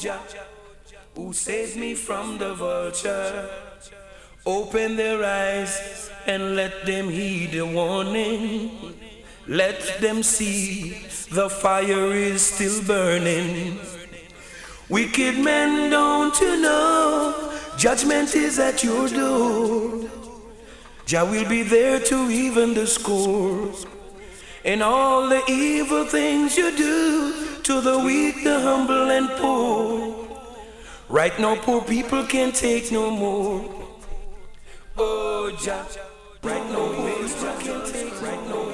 Jah, who saved me from the vulture. Open their eyes and let them heed the warning. Let them see the fire is still burning. Wicked men, don't you know? Judgment is at your door. Jah will be there to even the score. And all the evil things you do to the weak, the humble, and poor. Right now, poor people can't take no more. Oh, Jah. Right now, poor people can't take right no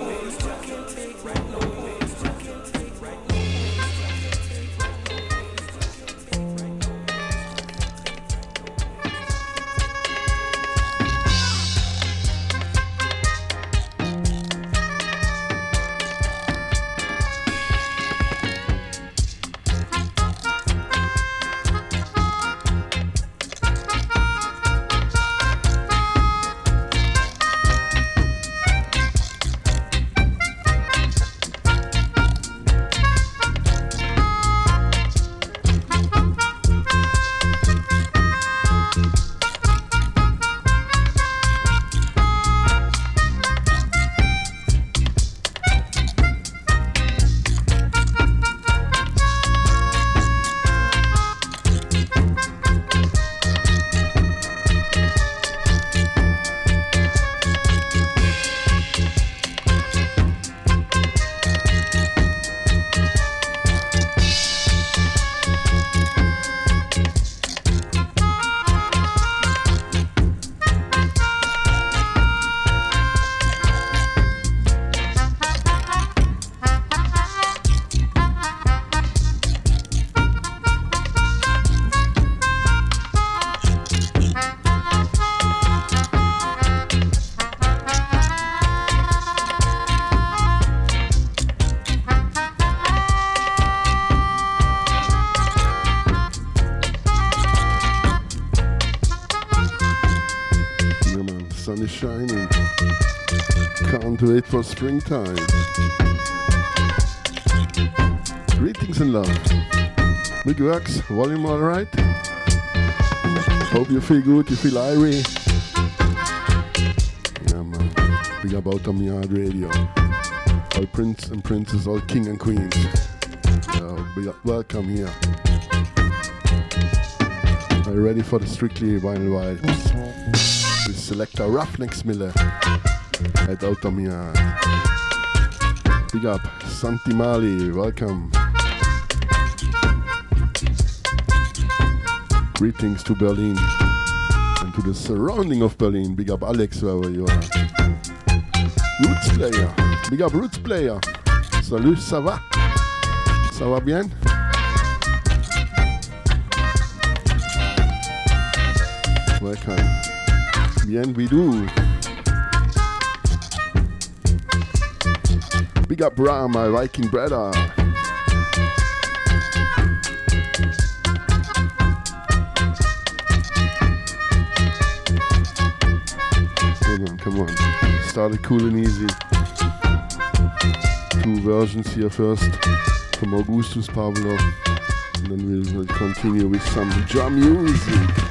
more. to wait for springtime. Greetings and love. Big works, volume alright? Hope you feel good, you feel irie. Yeah man, big about on Yard Radio. All prince and princess, all king and queens. Big welcome here. Are you ready for the Strictly Vinyl Vibz? We select a Ruffneck Smille at Outta Mi. Big up, Santi Mali, welcome. Greetings to Berlin and to the surrounding of Berlin. Big up Alex, wherever you are. Roots player, big up Roots player. Salut, ça va? Ça va bien? Bien, we do. Big up Ram, my Viking brother. Come on, come on. Started cool and easy. Two versions here first from Augustus Pablo. And then we'll continue with some drum music.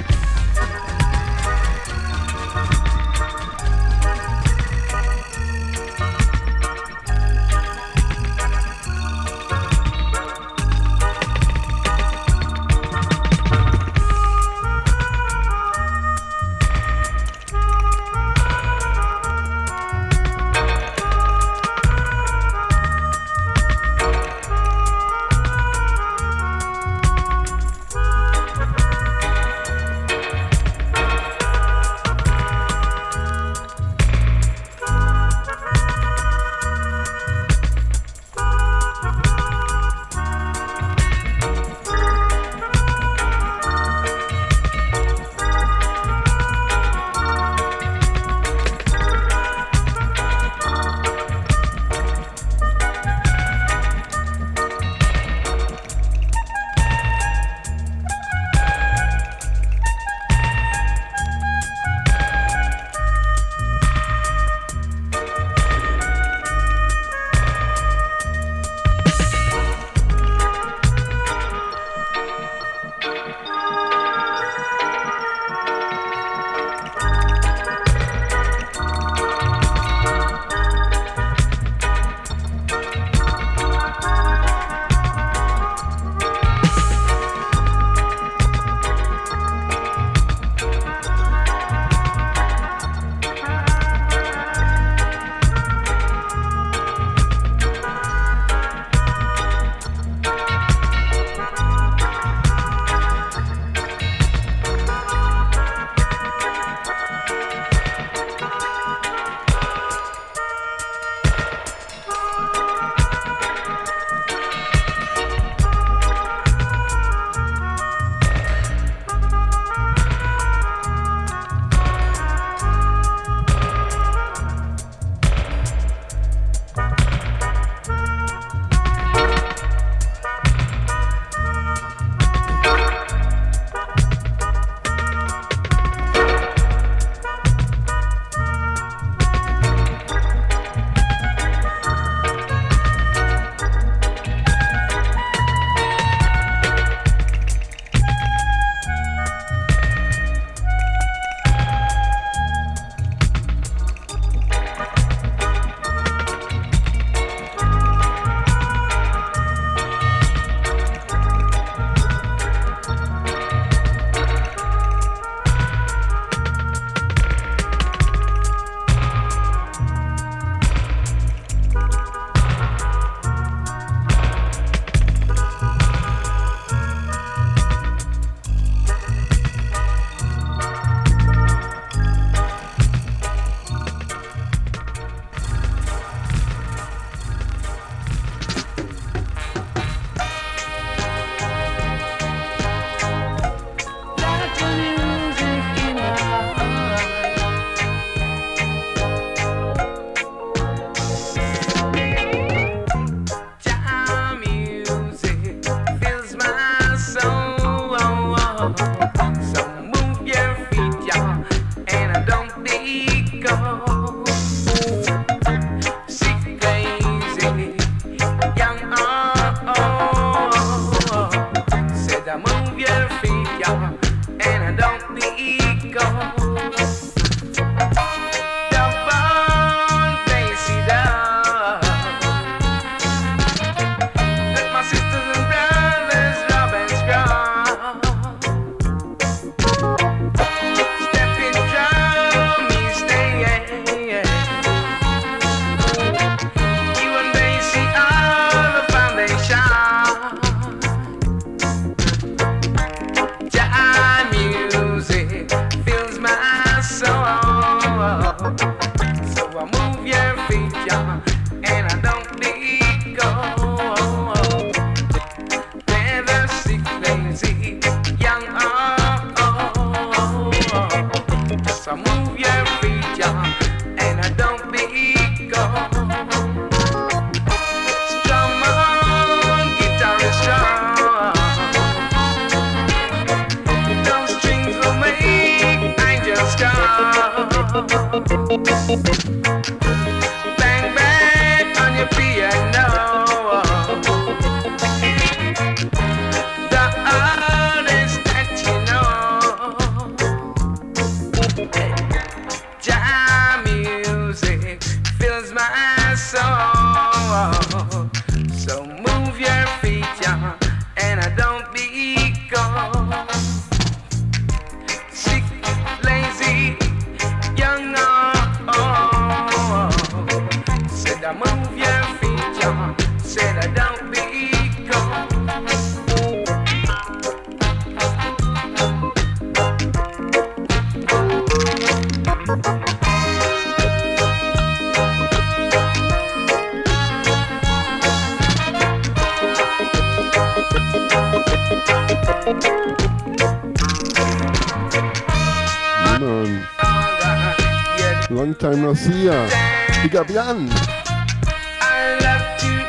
Fabian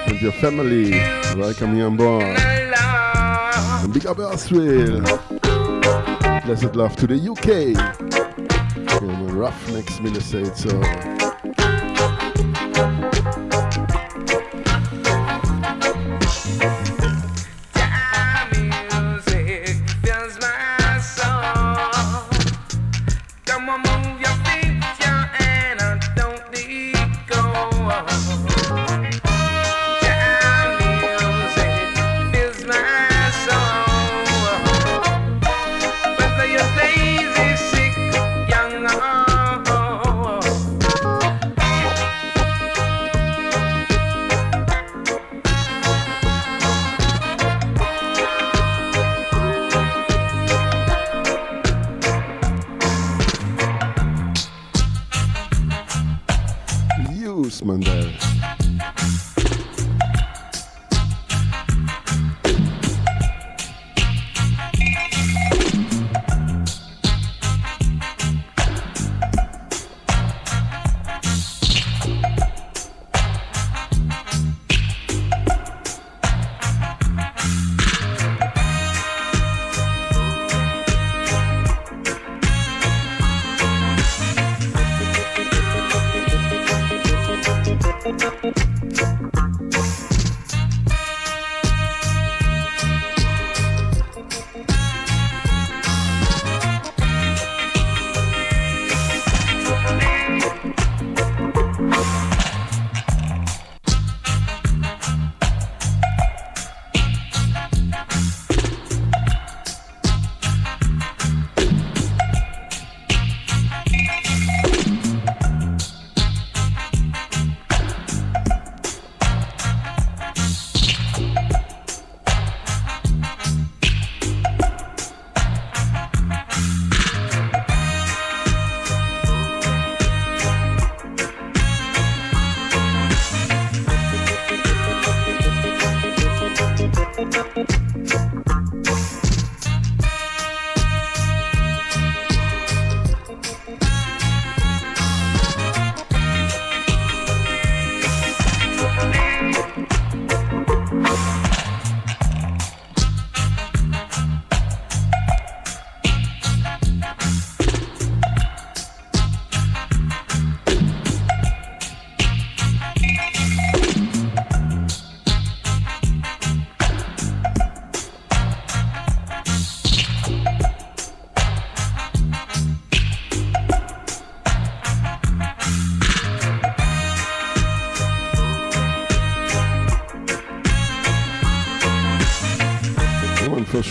and your family. Welcome here on board. And big up Australia. Blessed love to the UK. Yeah, rough next Minnesota. So.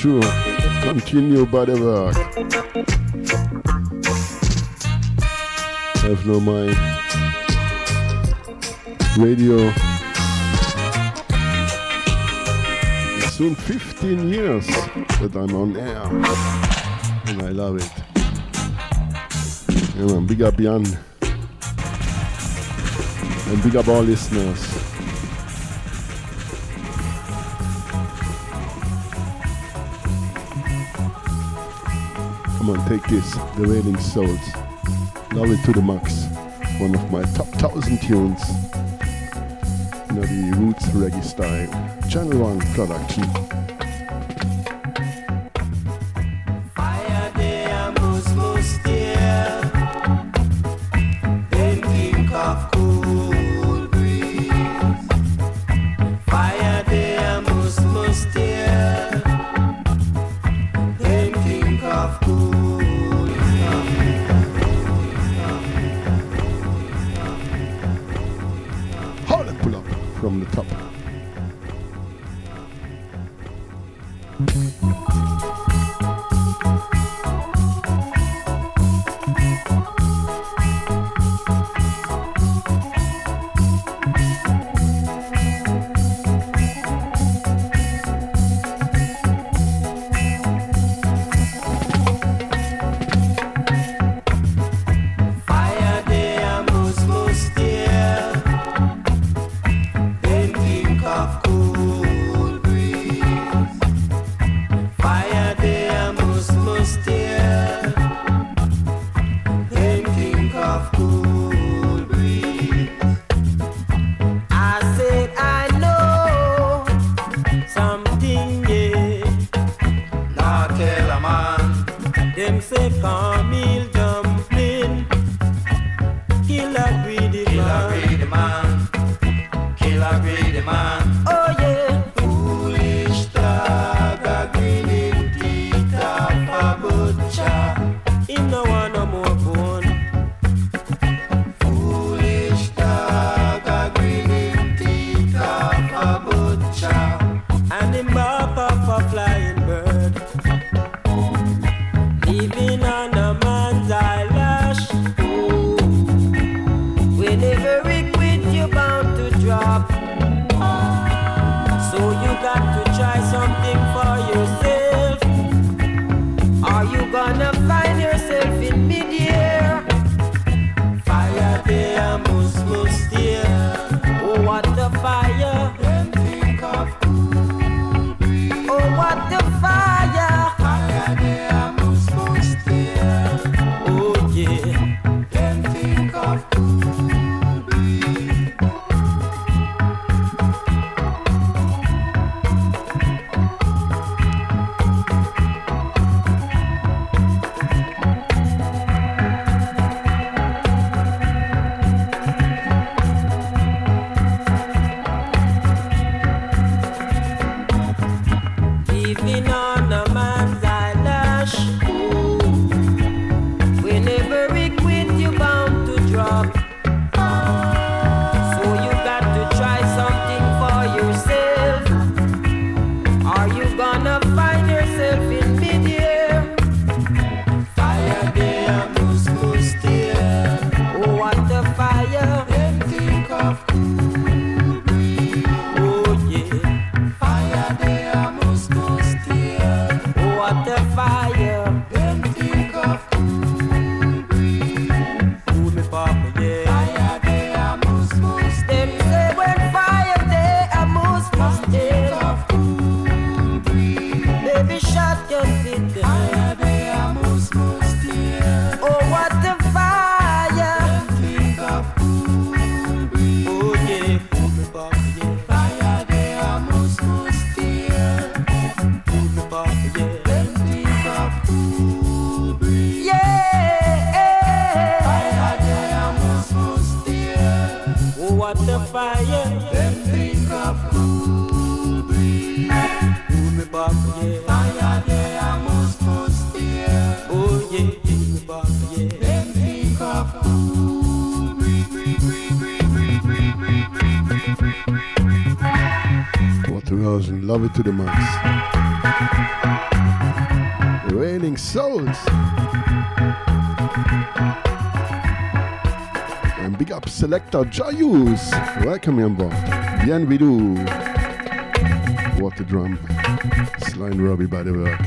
Sure. Continue the work. Have no mind. Radio. It's soon 15 years that I'm on air. And I love it. Yeah, man, big up Jan. And big up all listeners. On, take this, The Wailing Souls. Love it to the max. One of my top thousand tunes. You know, the roots reggae style. Channel 1 production. to the max. Raining souls. And big up selector Jayus. Welcome yambo. board. Water drum. Slime Robbie by the way.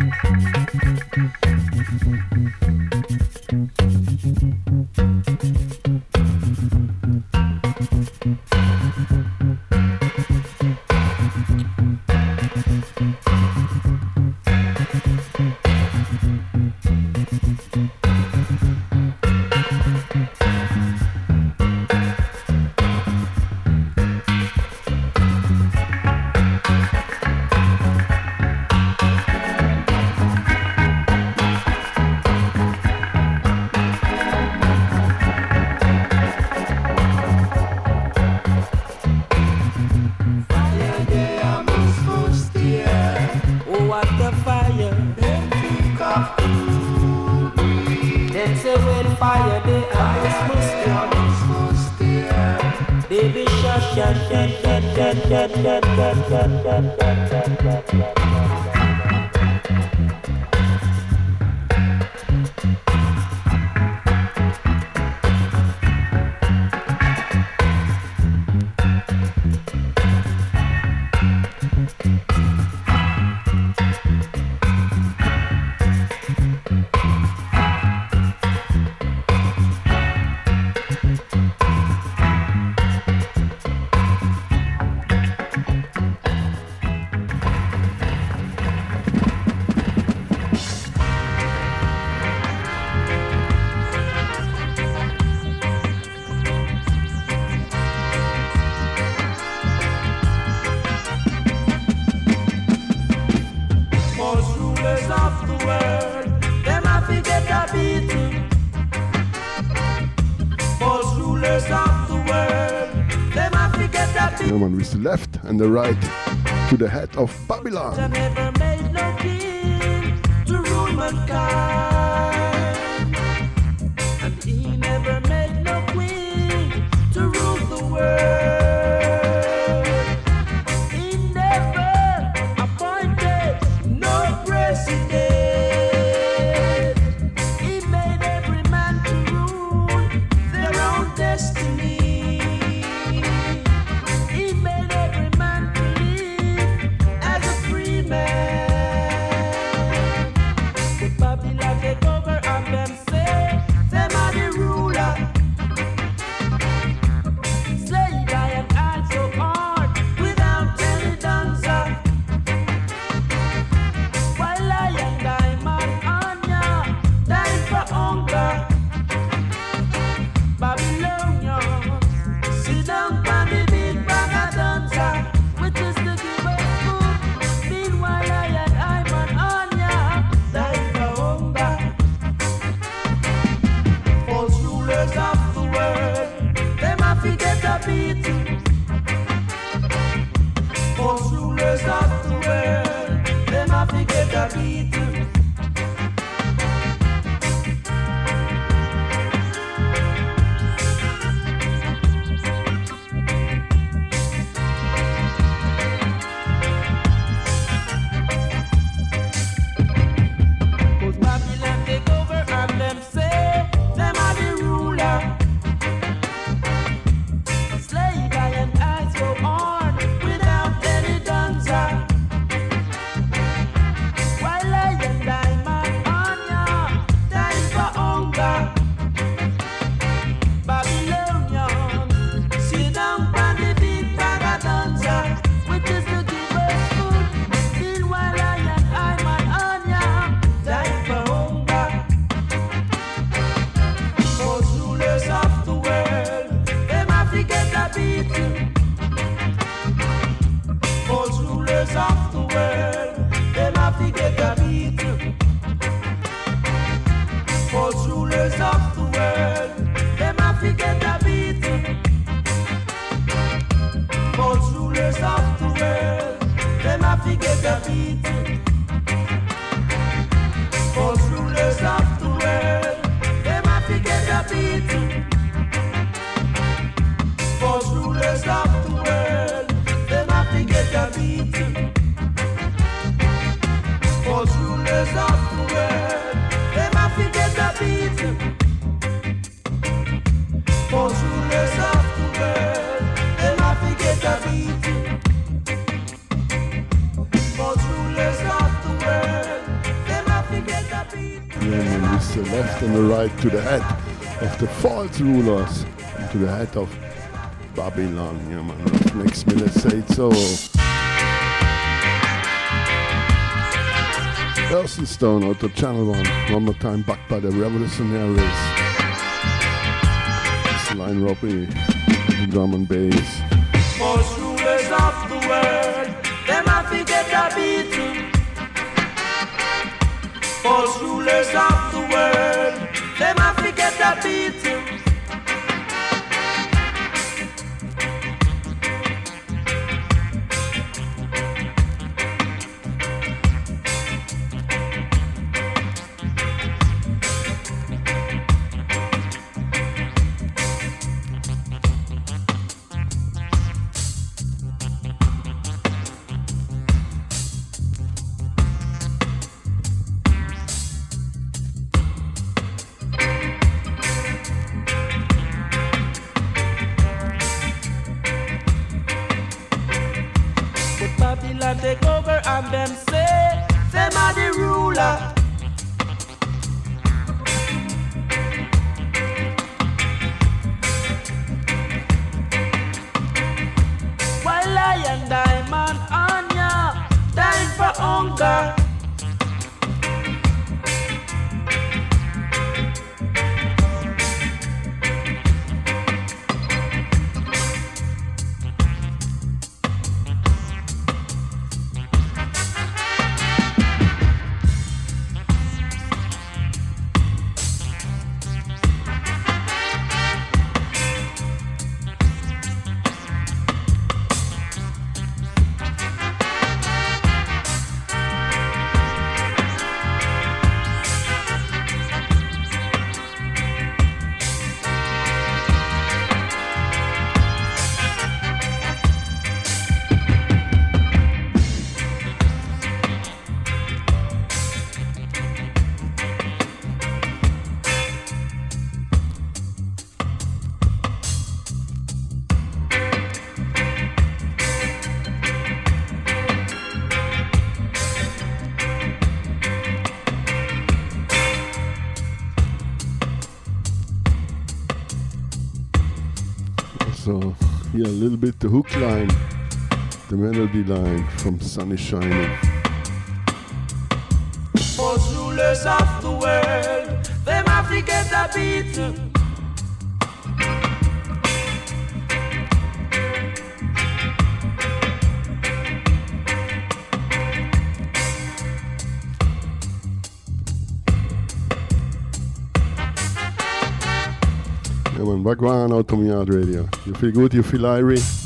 And the right to the head of Babylon. To the head of the false rulers and to the head of Babylon. Yeah, man, makes me let's say it so. Elson Stone out of Channel 1, one more time back by the Revolutionaries. Sly Robbie, drum and bass. Little bit the hook line, the melody line from Sun is Shining. For rulers of the world, them have to get a beat. On Outta Mi Yard radio. You feel good? You feel irie?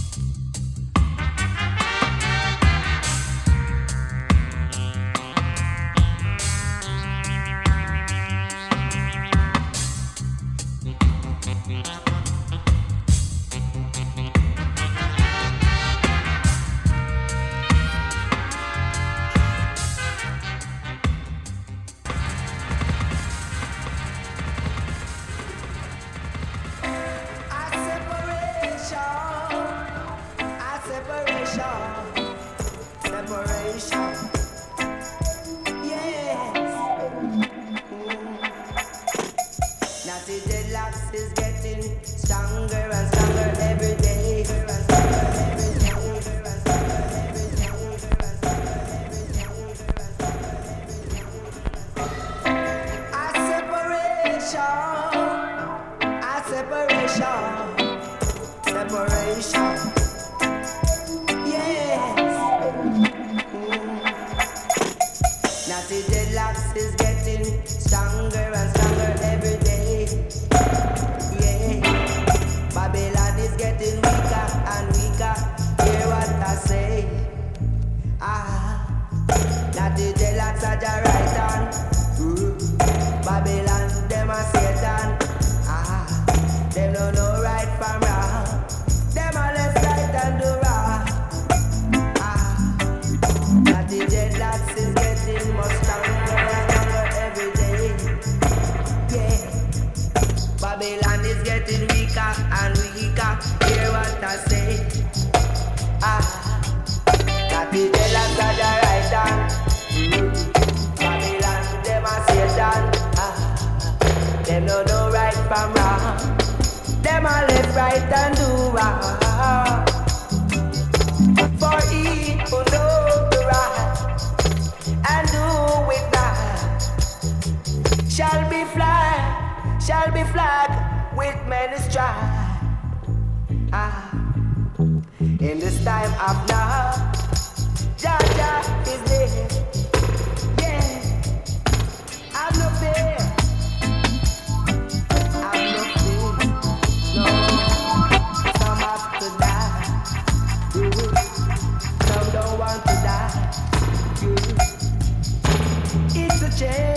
change.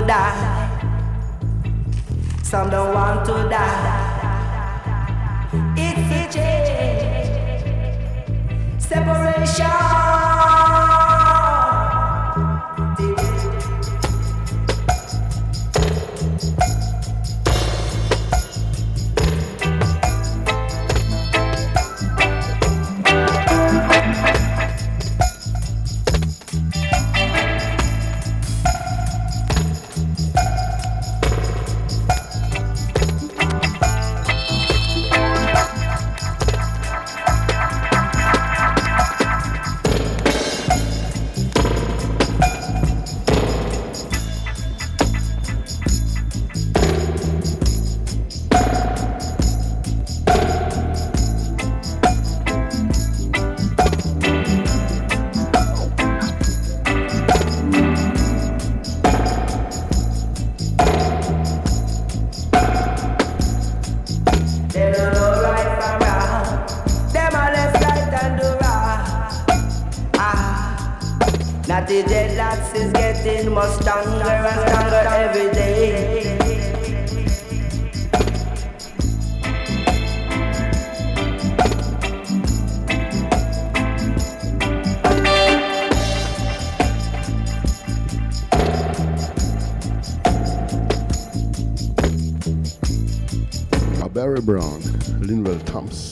rodar.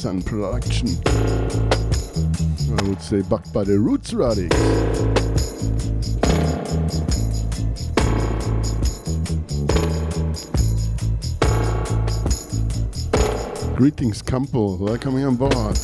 Thompson production. I would say backed by the Roots Radics. Greetings, Campo. Welcome on board.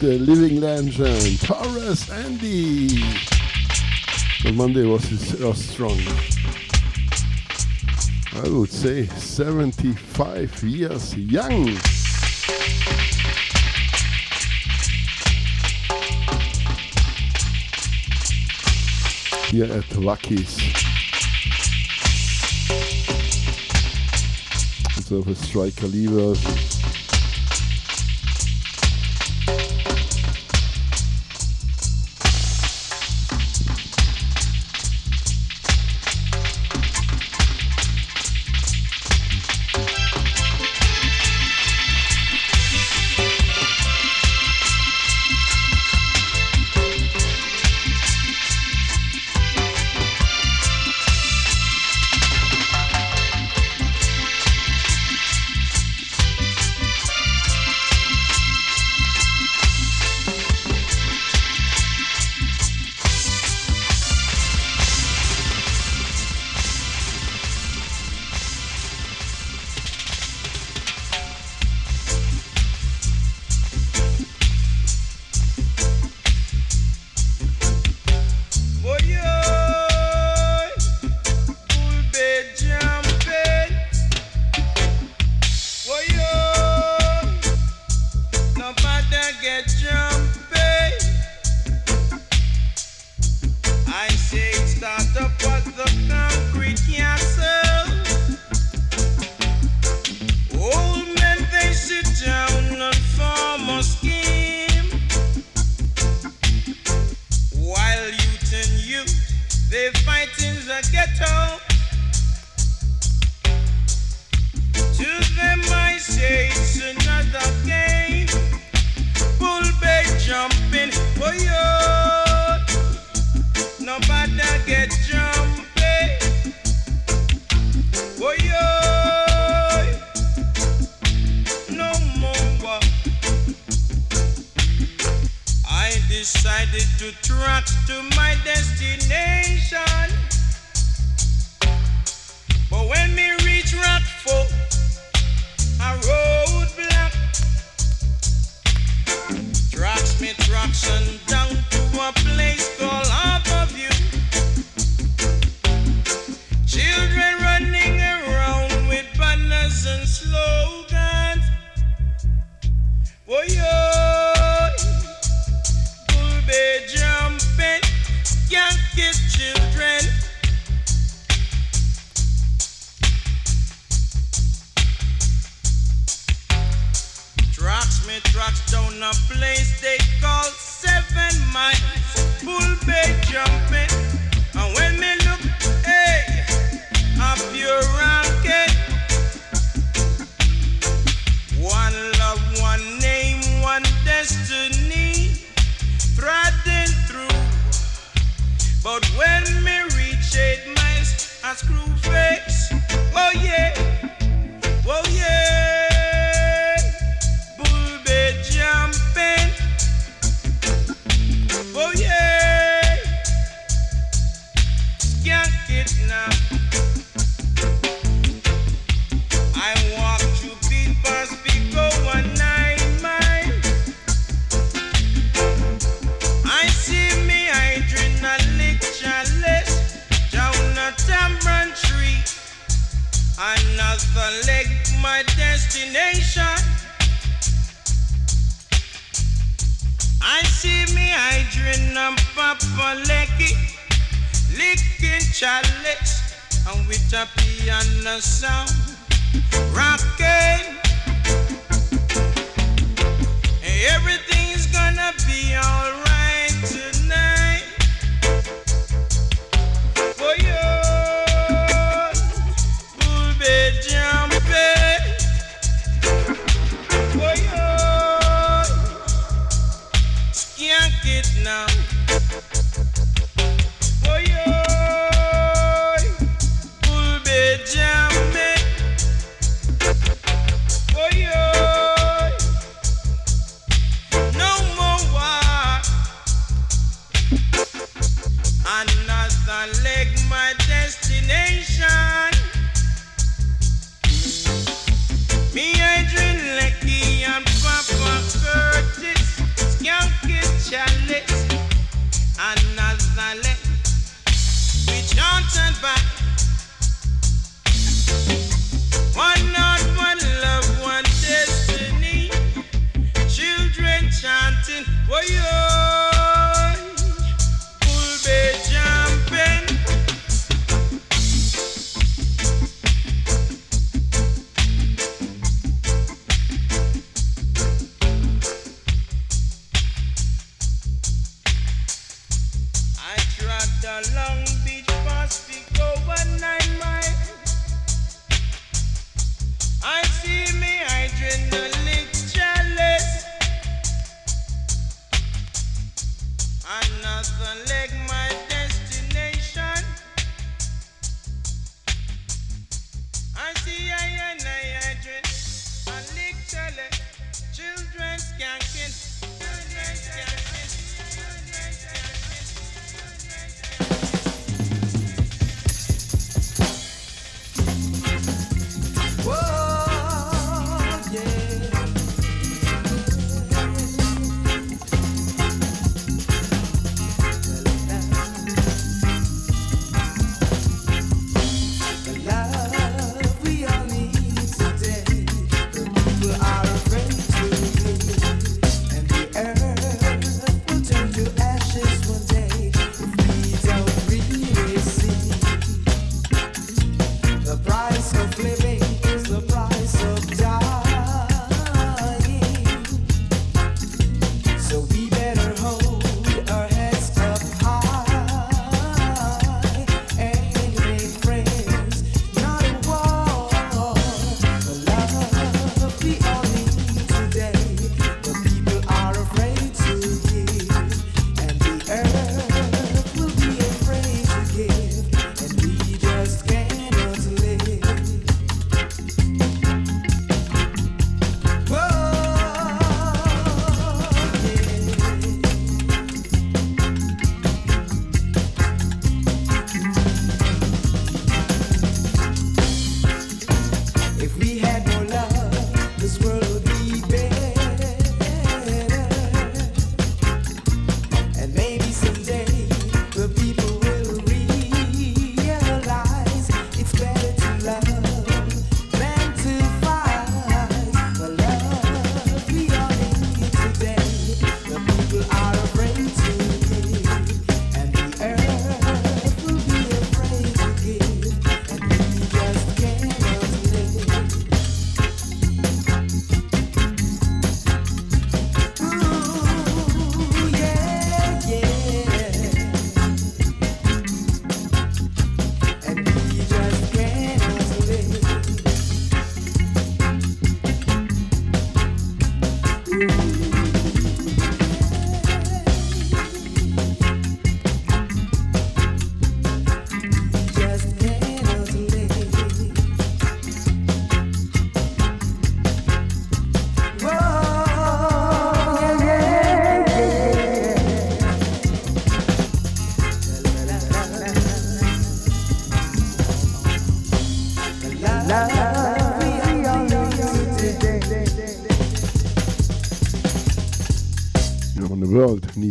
The living legend, Horace Andy. But Monday was, was strong. I would say 75 years young. Here at Wackies. It's of a striker lever.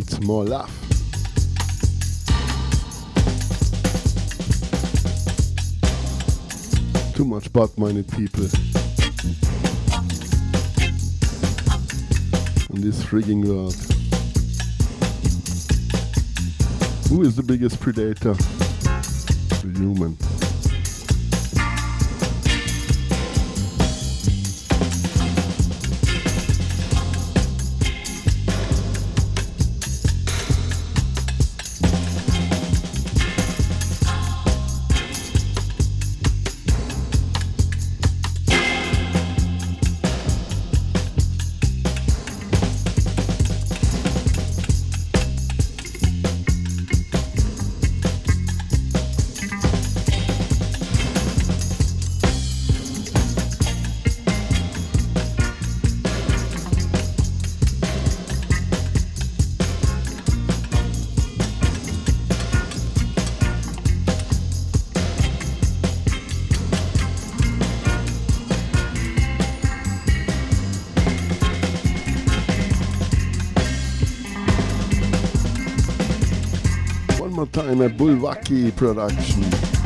Needs more love. Too much bad-minded people. In this frigging world. Who is the biggest predator? At Bullwackie Production.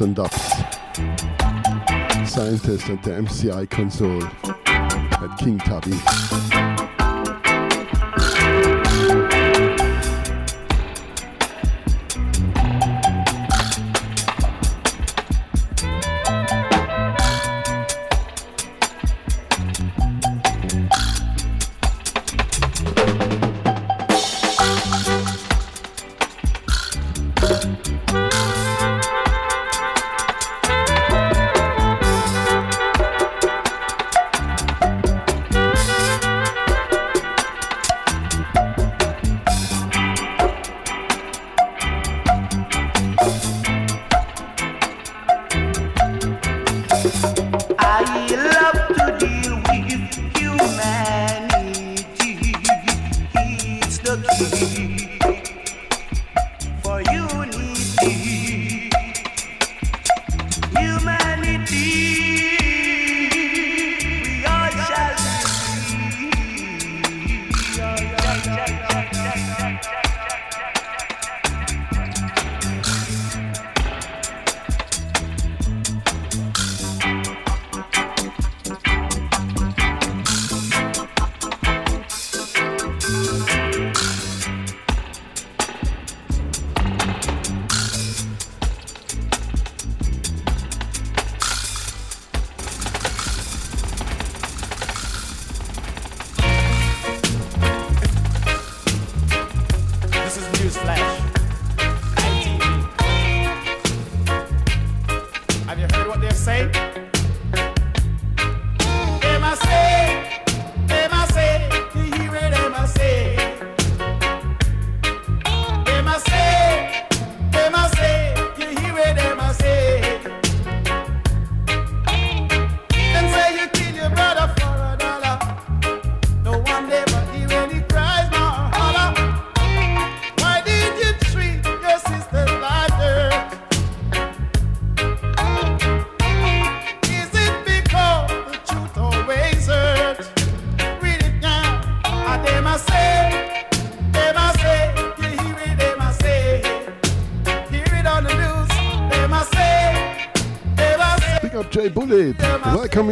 And Ducks. Scientist at the MCI console at King Tubby.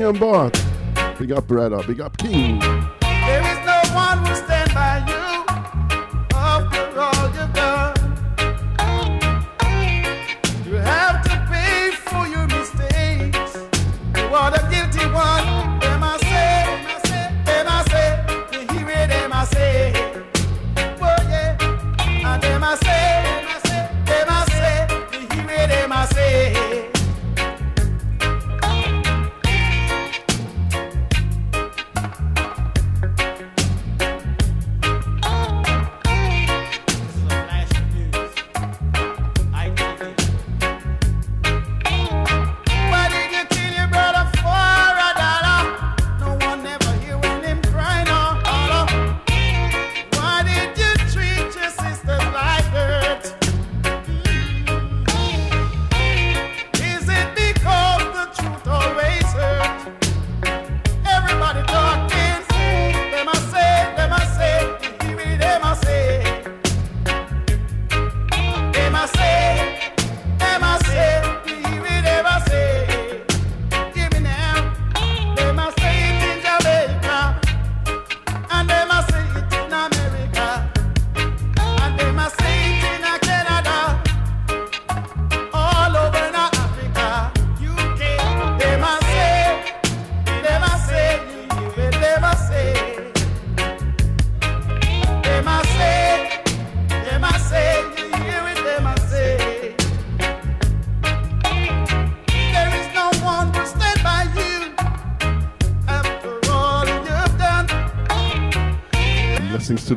Graham Barth. Big up, brother. Big up, King.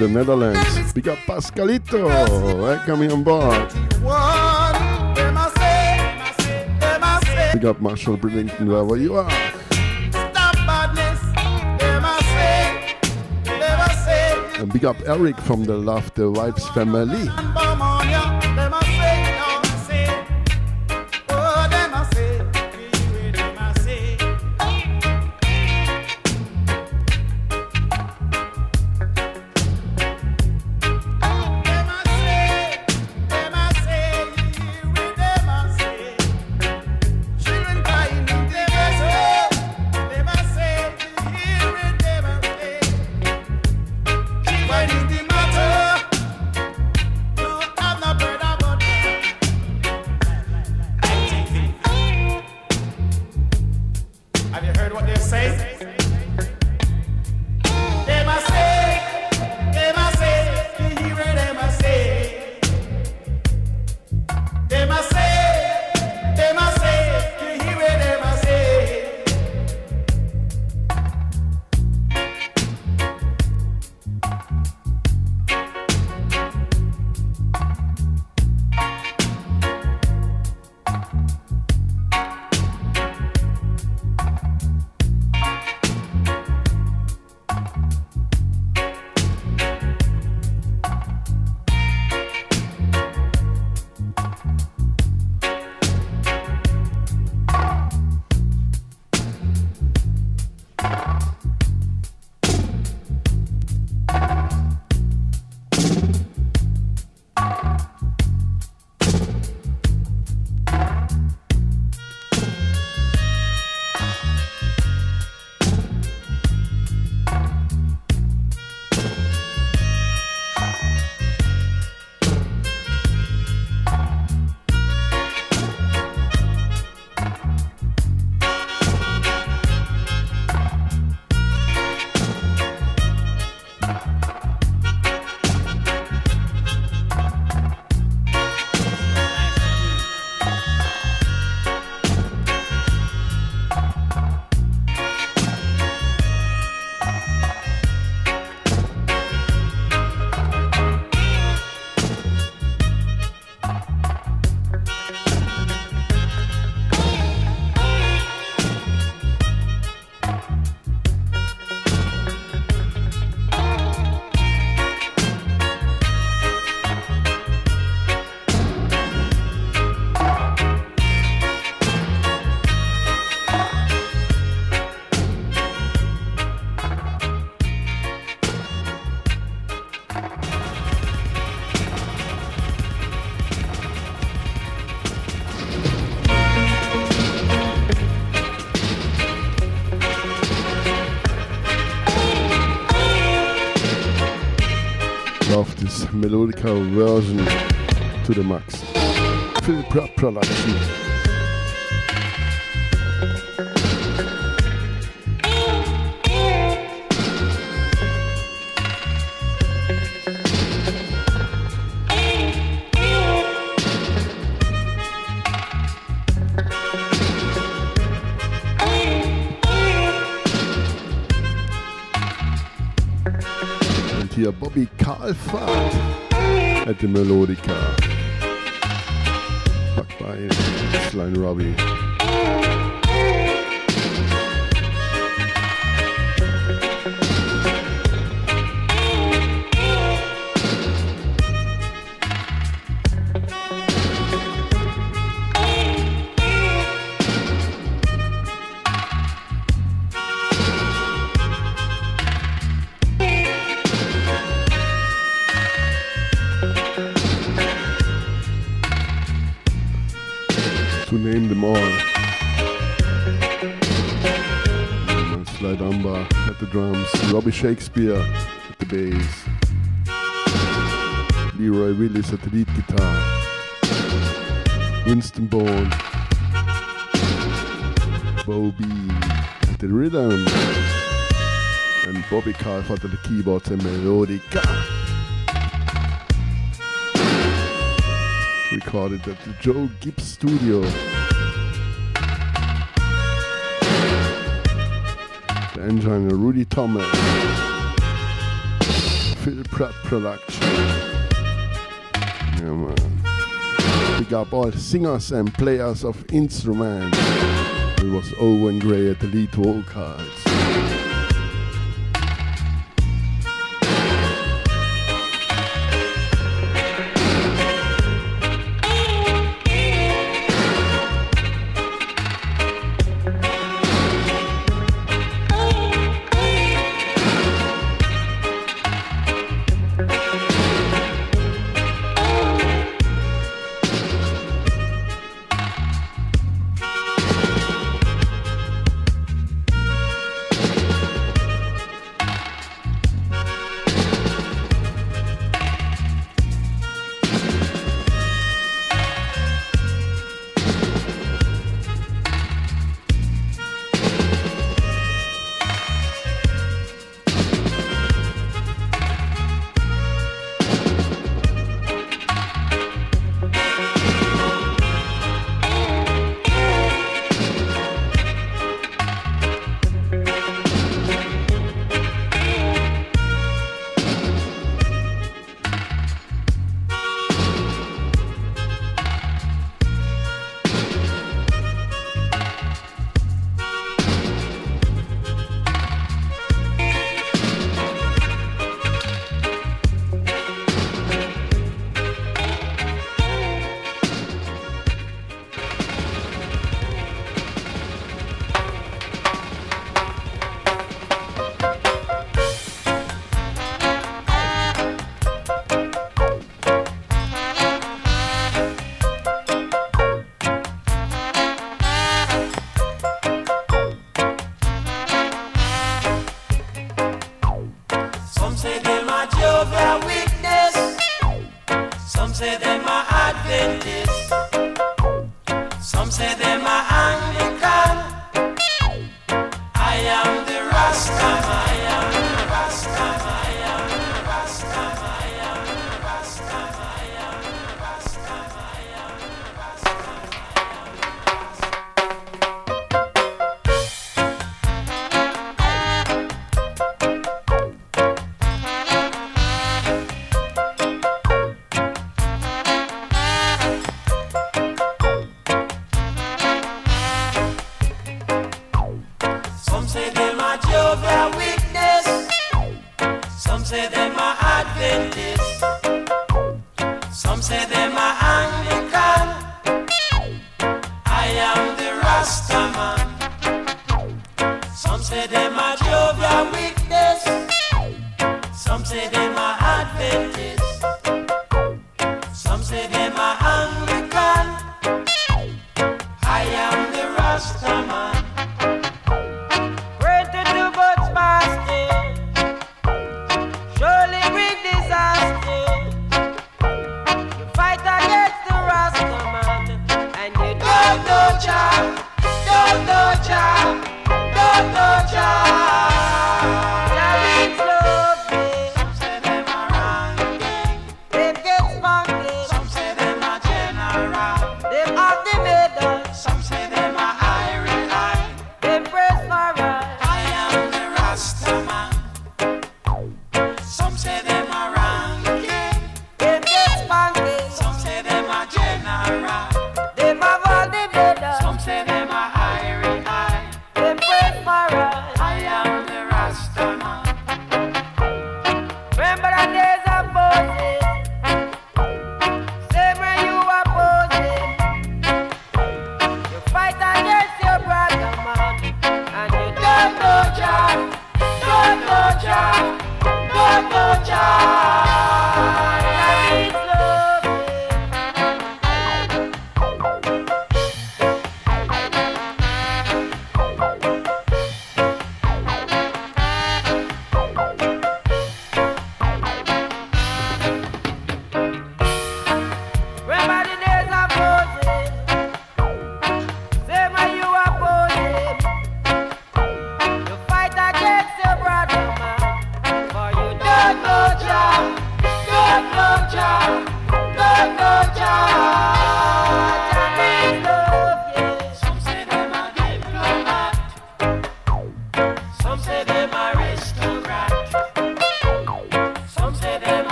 the Netherlands. Big up Pascalito, eh, welcome on board. Big up Marshall Bridlington, wherever you are. And big up Eric from the Love the Vibes family. Melodical version to the max. Phil production. At Melodica. Robbie Shakespeare at the bass, Leroy Willis at the lead guitar, Winston Bowen, Bobby at the rhythm, and Bobby Kalphat at the keyboards and melodica. Recorded at the Joe Gibbs studio. Engine Rudy Thomas. Phil Pratt production. Yeah, man. Big up all singers and players of instruments. It was Owen Gray at the lead vocals.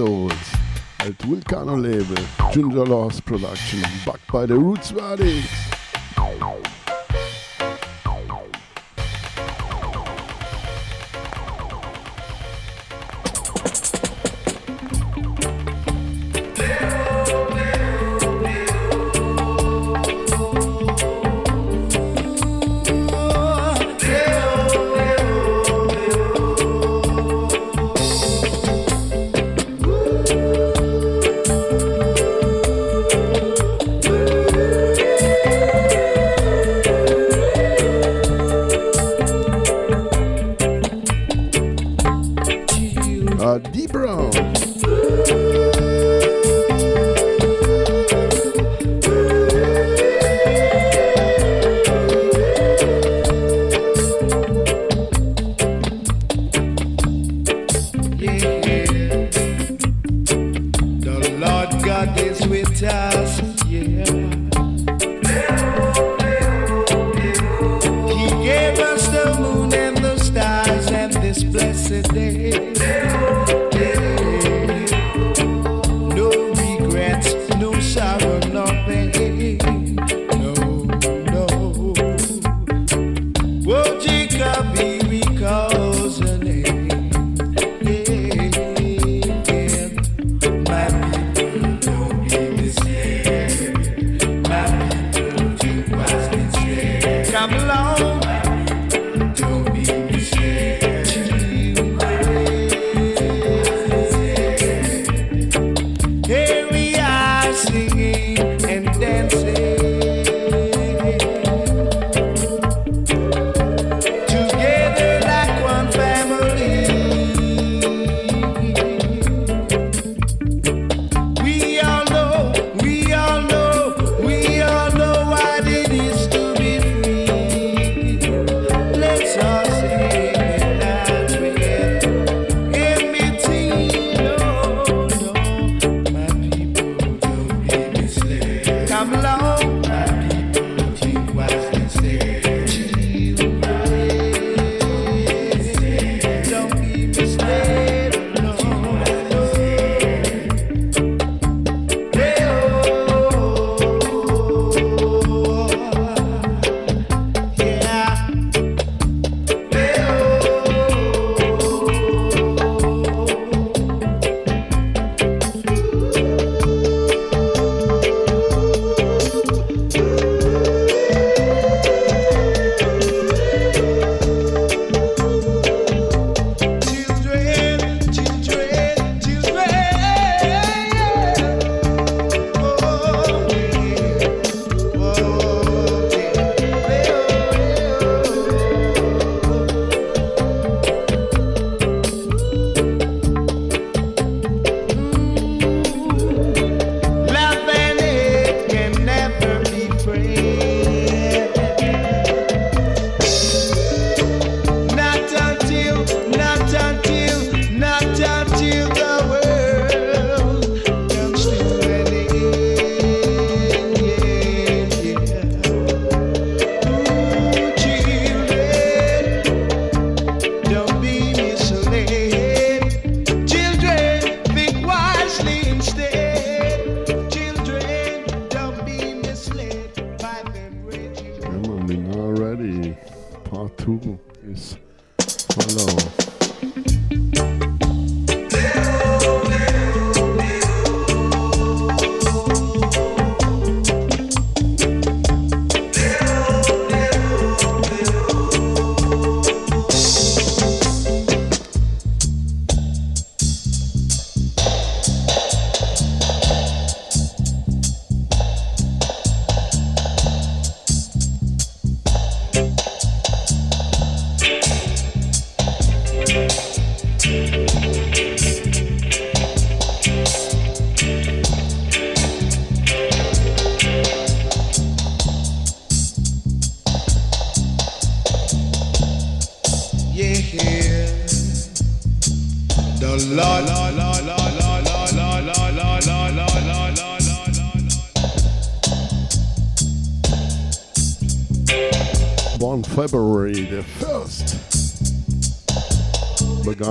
Het Volcano label, Junjo Lawes production, backed by the Roots Radics.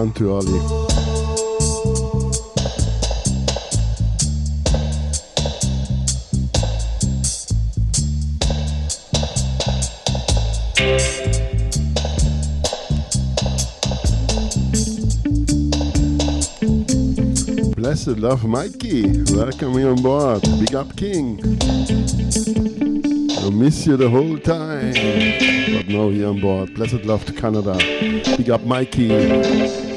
Too early. Blessed love Mikey, welcome you on board. Big up King. I miss you the whole time. But now here on board. Blessed love to Canada. Big up Mikey.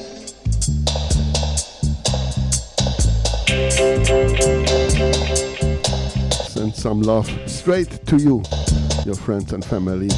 Some love straight to you, your friends and family.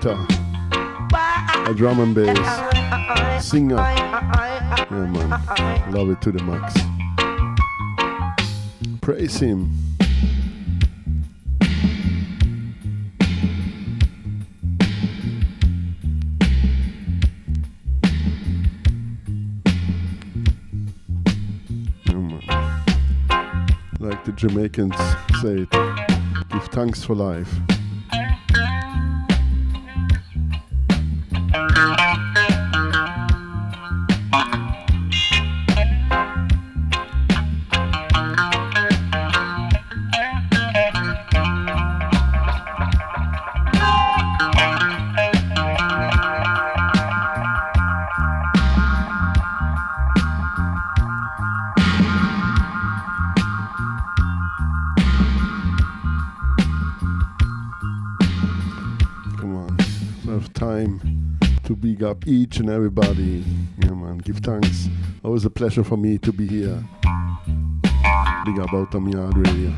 Guitar, a drum and bass, singer. Yeah, man, love it to the max. Praise him. like the Jamaicans say it, give thanks for life. Up each and everybody. Yeah, man. Give thanks. Always a pleasure for me to be here. Big up Outta Mi Yard Radio.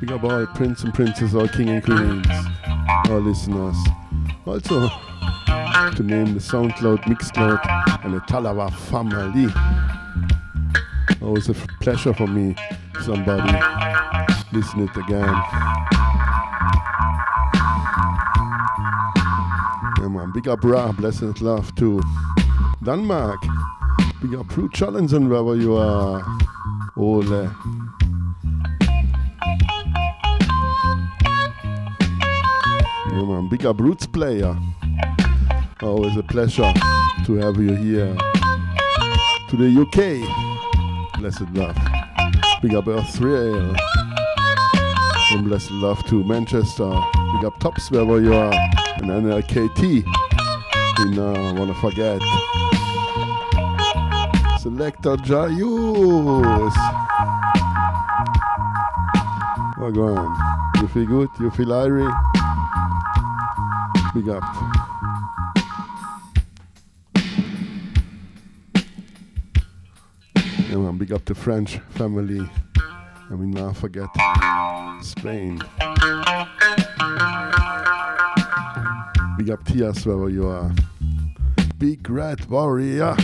Big up all prince and princess, all king and queens, all listeners. Also, to name the SoundCloud, Mixcloud, and the Talawa family. Always a pleasure for me, somebody listen it again. Big up Ra, blessed love to Denmark. Big up Challenge and wherever you are. Ole. Yeah, man. Big up Roots Player. Always a pleasure to have you here. To the UK. Blessed love. Big up Earthrail. And blessed love to Manchester. Big up Tops wherever you are. And NLKT I wanna forget. Selector Jayus. What going on? You feel good? You feel irie? Big up. Yeah, man, big up the French family. And we now forget Spain. Big up Tias wherever you are. Big Red Warrior.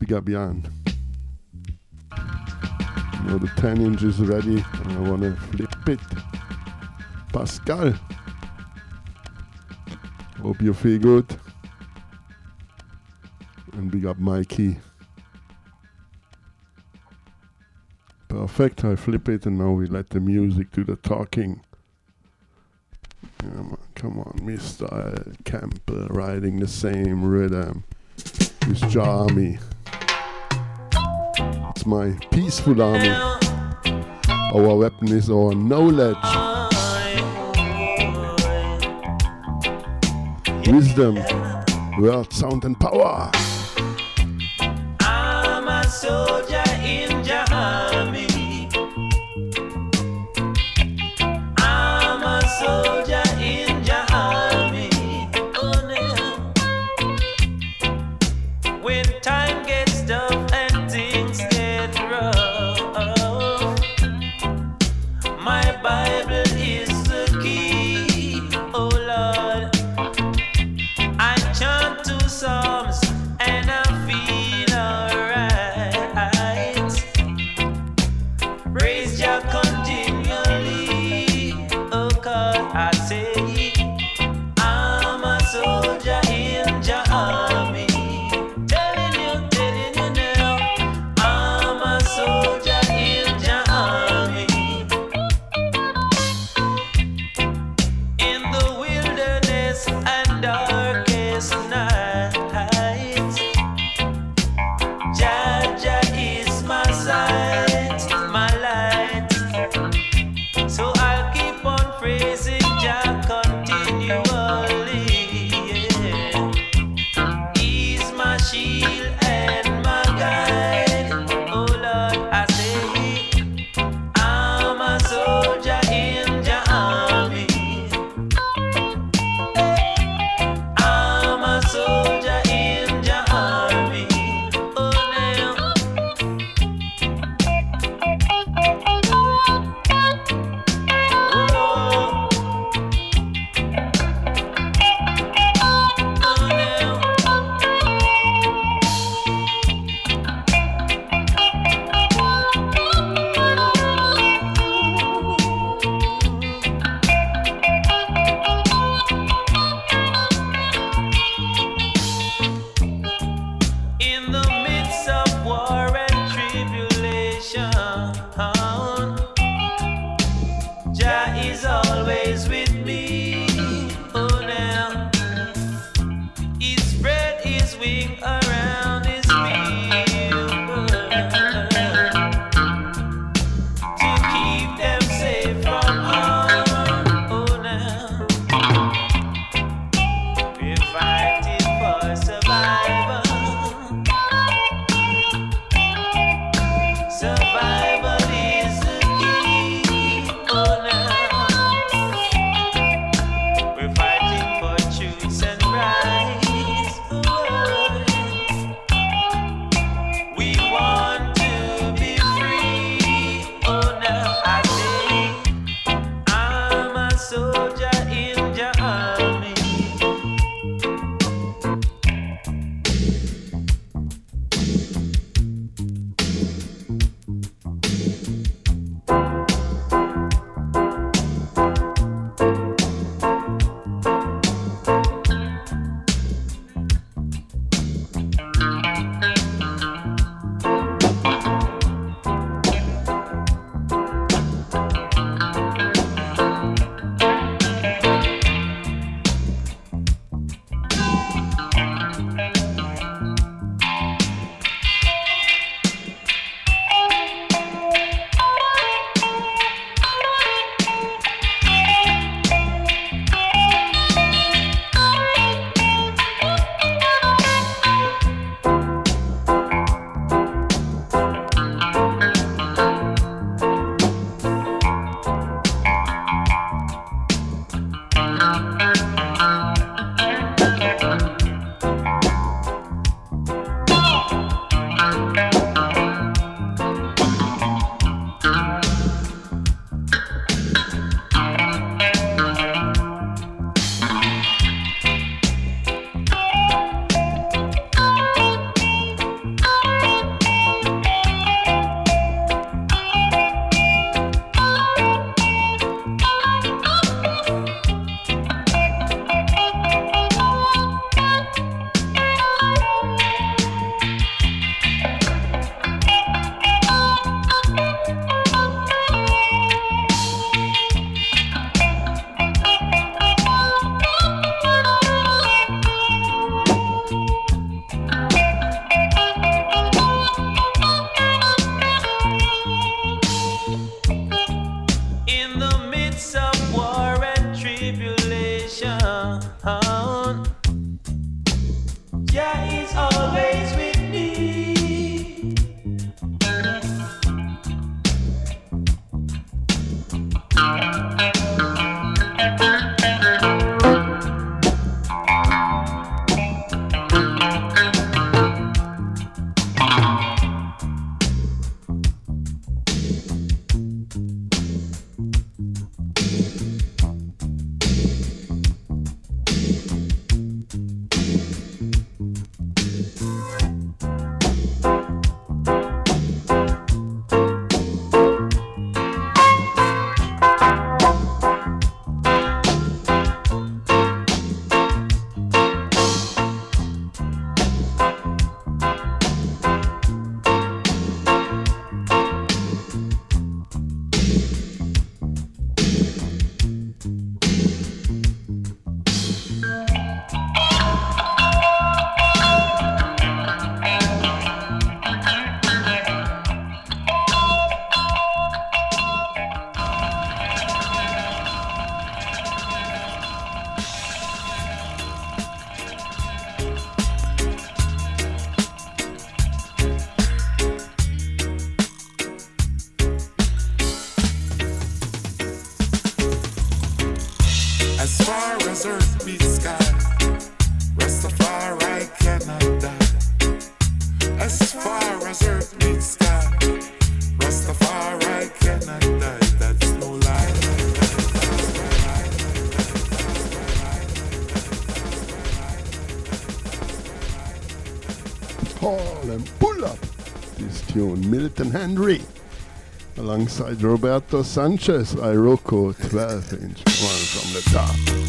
Big up Jan. Now the 10 inch is ready and I wanna flip it. Pascal. Hope you feel good. And big up Mikey. Perfect, I flip it and now we let the music do the talking. Come on, Mr. Campbell uh, riding the same rhythm. This army. It's my peaceful army. Our weapon is our knowledge. Wisdom, word, sound, and power. Henry alongside Roberto Sanchez, Iroko 12 inch one from the top.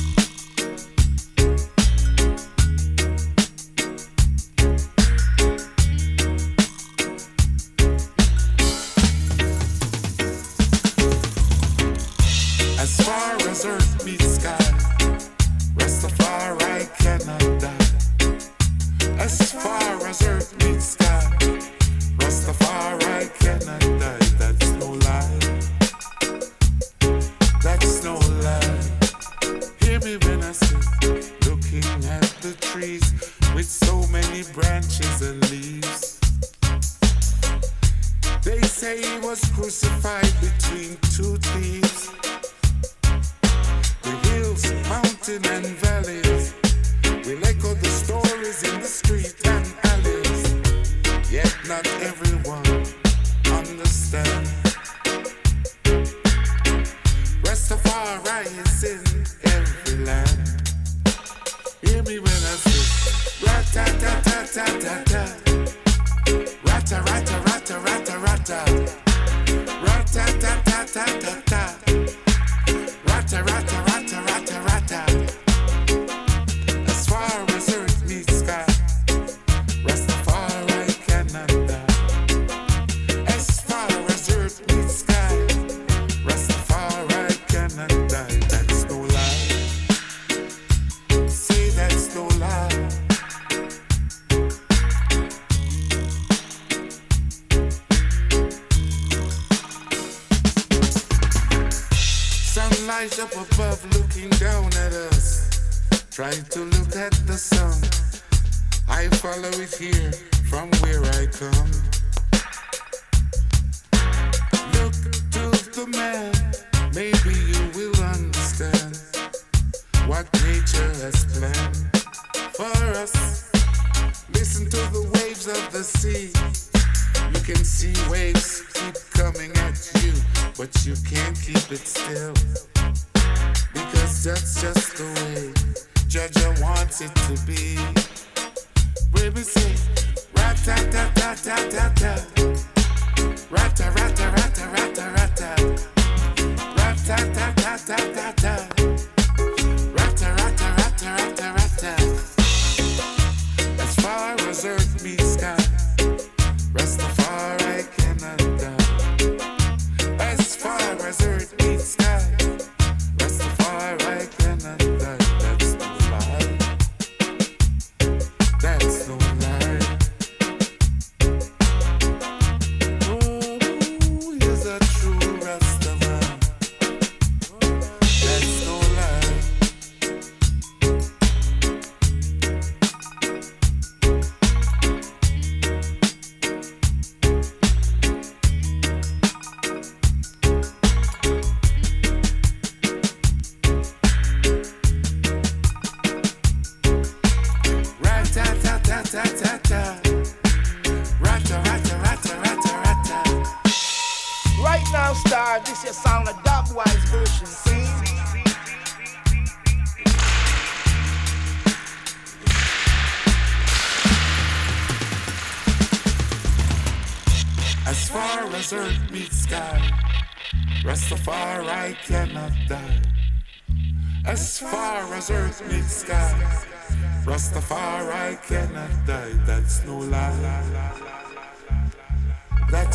Try to look at the sun. I follow it here from where I come. Look to the man, maybe you will understand what nature has planned for us. Listen to the waves of the sea. You can see waves keep coming at you, but you can't keep it still. Because that's just the way Jaja wants it to be. Baby say. rata ta ta ta ta ta. Rata rata rata rata rata. Rata ta ta ta ta ta.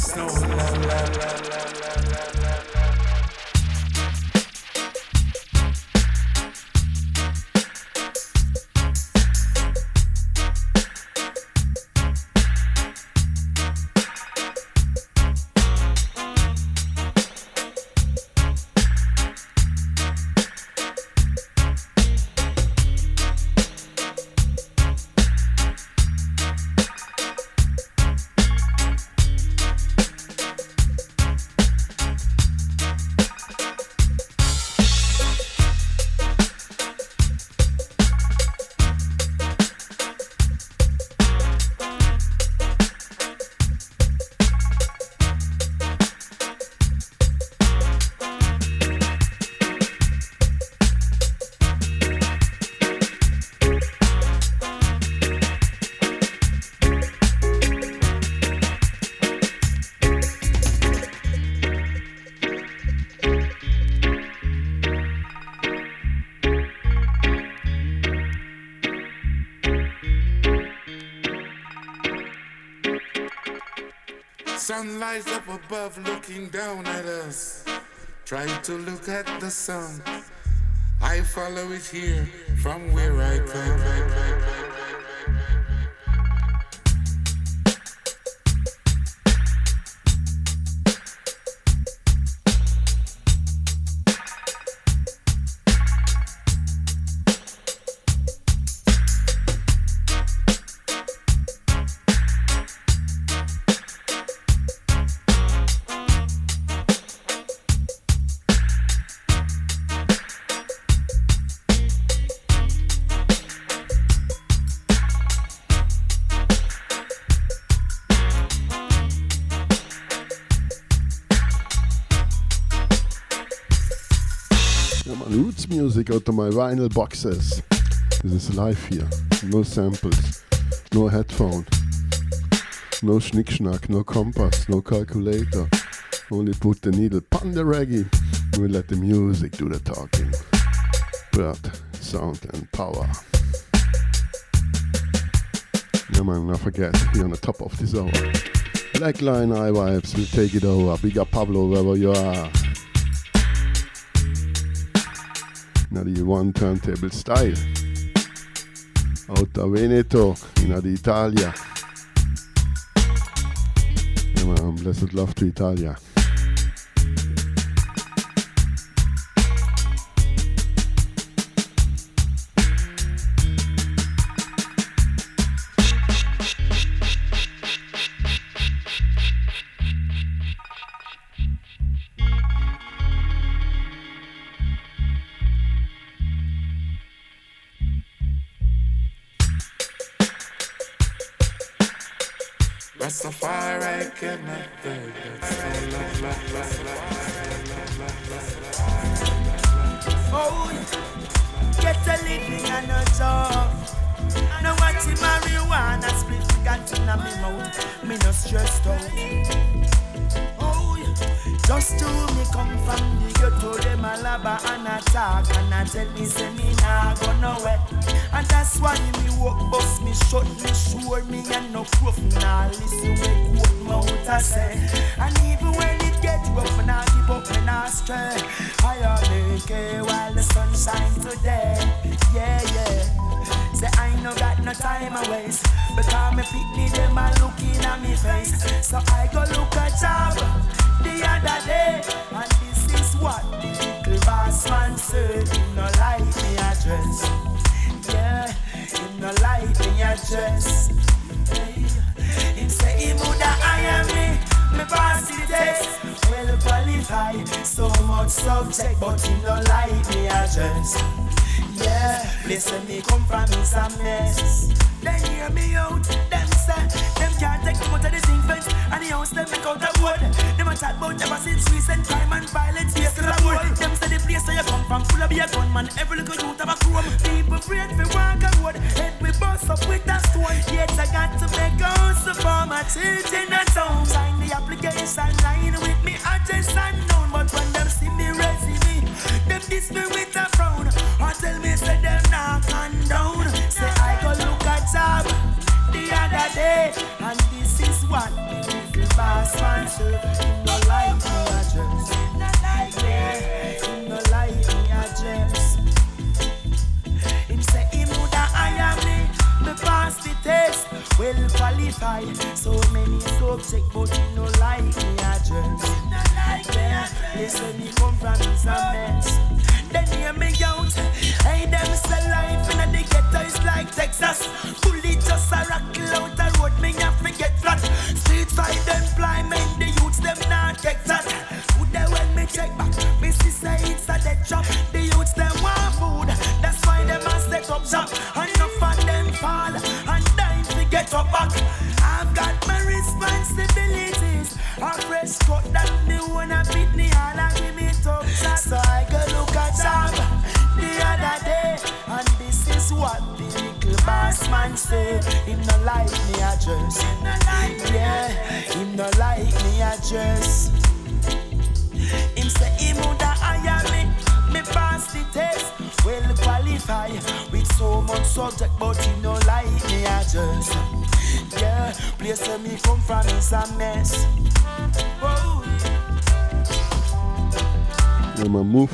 Sun lies up above looking down at us. Try to look at the sun. I follow it here from where I come. Of my vinyl boxes. This is live here. No samples, no headphone, no schnick schnack, no compass, no calculator. Only put the needle on the reggae. We let the music do the talking. Birth, sound and power. Yeah man, not forget, here on the top of this hour. Blackline Eye Vibes will take it over. Big up Pablo wherever you are. Now the one turntable style. Out of Veneto, in the Italia. Yeah, man, blessed love to Italia.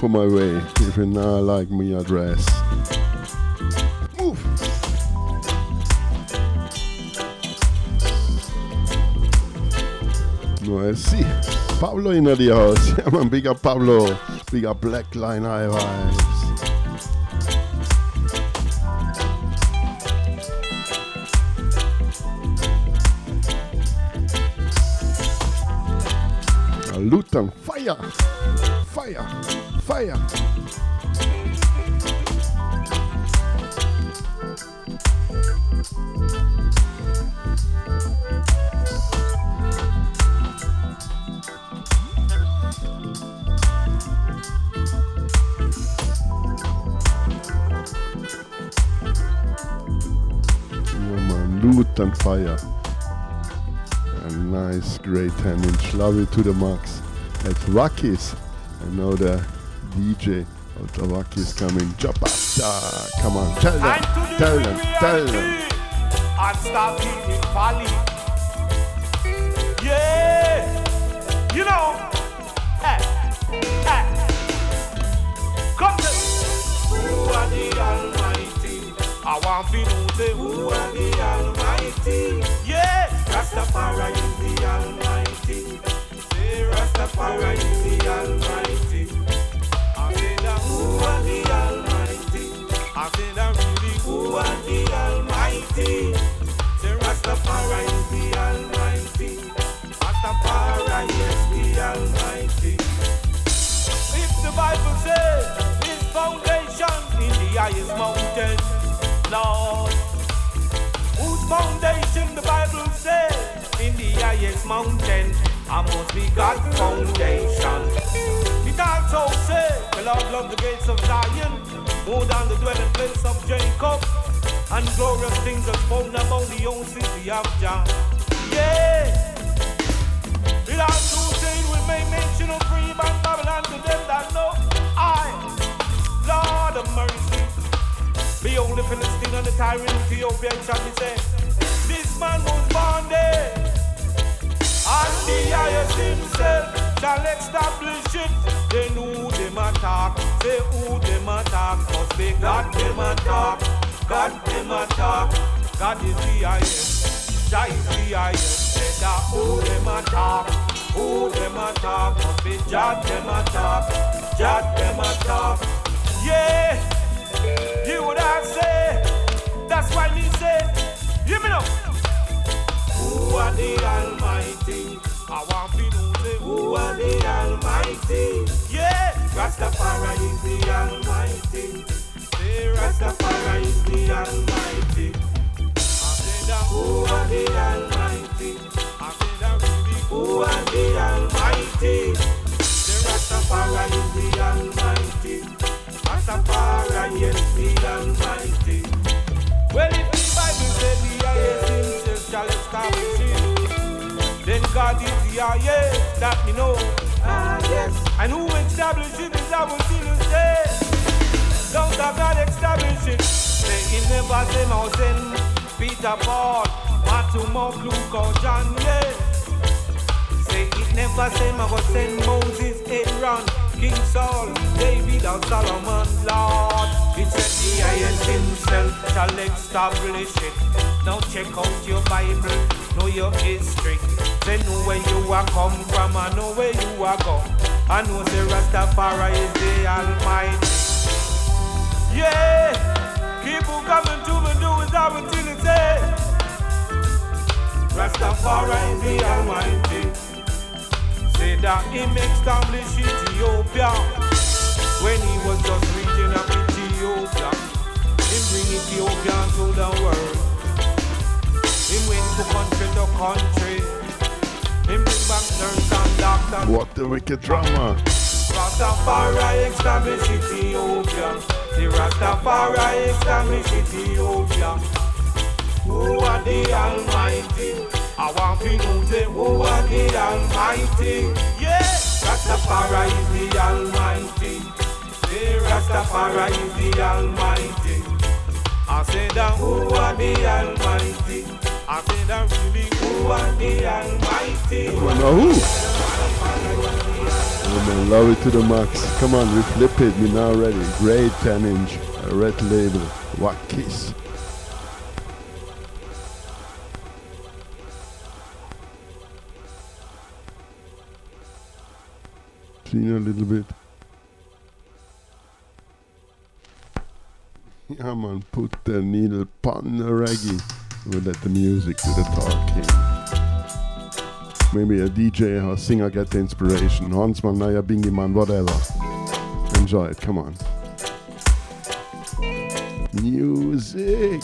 My way if you not like me address. Move. No, I see. Pablo in the house. Yeah, man, big up Pablo. Big up Black Line High Vibes. Great 10 inch. Love it to the max. At Rockies. I know the DJ of the Rockies coming. Jabata. Come on, tell them. And to the Tell them. Tell them. reality, And stop being folly. Yeah. You know. Hey. Hey. Come to Who are the Almighty? I want to know who are the Almighty? Yeah. Rastafari the Almighty. Say Rastafari is the Almighty. I say who are the Almighty? I say really who are the Almighty? Say Rastafari is the Almighty. Rastafari is the Almighty. If the Bible says his foundation in the highest mountain, Lord, foundation the Bible says in the highest mountain, I must be God's foundation. It also says the Lord loved the gates of Zion more than the dwelling place of Jacob, and glorious things are found among the own city of John. Yeah. It also said we may mention of free and Babylon to them that know I, Lord of mercy. The Philistine and the tyrant Ethiopian shall be said, This man was born there, and the highest himself shall establish it. Then who them attack, say who them attack, must be God them attack, God them attack, God is the highest, Jah is the highest. Say that who them attack, who them attack, must be Jah them attack, Jah them attack. Yeah. You would I say, that's why me say, hear me now. Who are the Almighty? I want to know Who are the Almighty? Yeah, Rastafari is the Almighty. Say Rastafari is the Almighty. I said. Who are the Almighty? I said. Who are the Almighty? Say Rastafari is the Almighty. Well, if the Bible said the highest himself shall establish it, then God is the highest that we know. Ah, yes. And who established it is our still say. Don't have God establish it. Say he never no sin. Peter, Paul, Matthew, Mark, Luke, or John, yeah. Say it never I go send Moses, Aaron, King Saul, David, or Solomon, Lord. It said the highest himself shall establish it. Now check out your Bible, know your history. Say know where you are come from, I know where you are go. I know the Rastafari is the Almighty. Yeah, keep on coming to me, do as I will till it say. Rastafari is the Almighty. Say that him established Ethiopia when he was just reaching up Ethiopia. Him bring Ethiopia to the world. Him went to country to country. Him bring back nurse and doctor. What the wicked drama. Rastafari established Ethiopia. The Rastafari established Ethiopia. Who are the Almighty? I want to know say who are the Almighty? Yeah, Rastafari is the Almighty. The Rastafari is the Almighty. I said that who are the Almighty? I said that really who are the Almighty? Now who? Oh man, love it to the max. Come on, we flip it. We now ready. Great 10 inch. Red label. What kiss. Seen a little bit. Yeah man, put the needle on the reggae. We'll let the music do the talking. Maybe a DJ or singer get the inspiration. Hansman, Naya, Bingy Man, whatever. Enjoy it, come on. Music.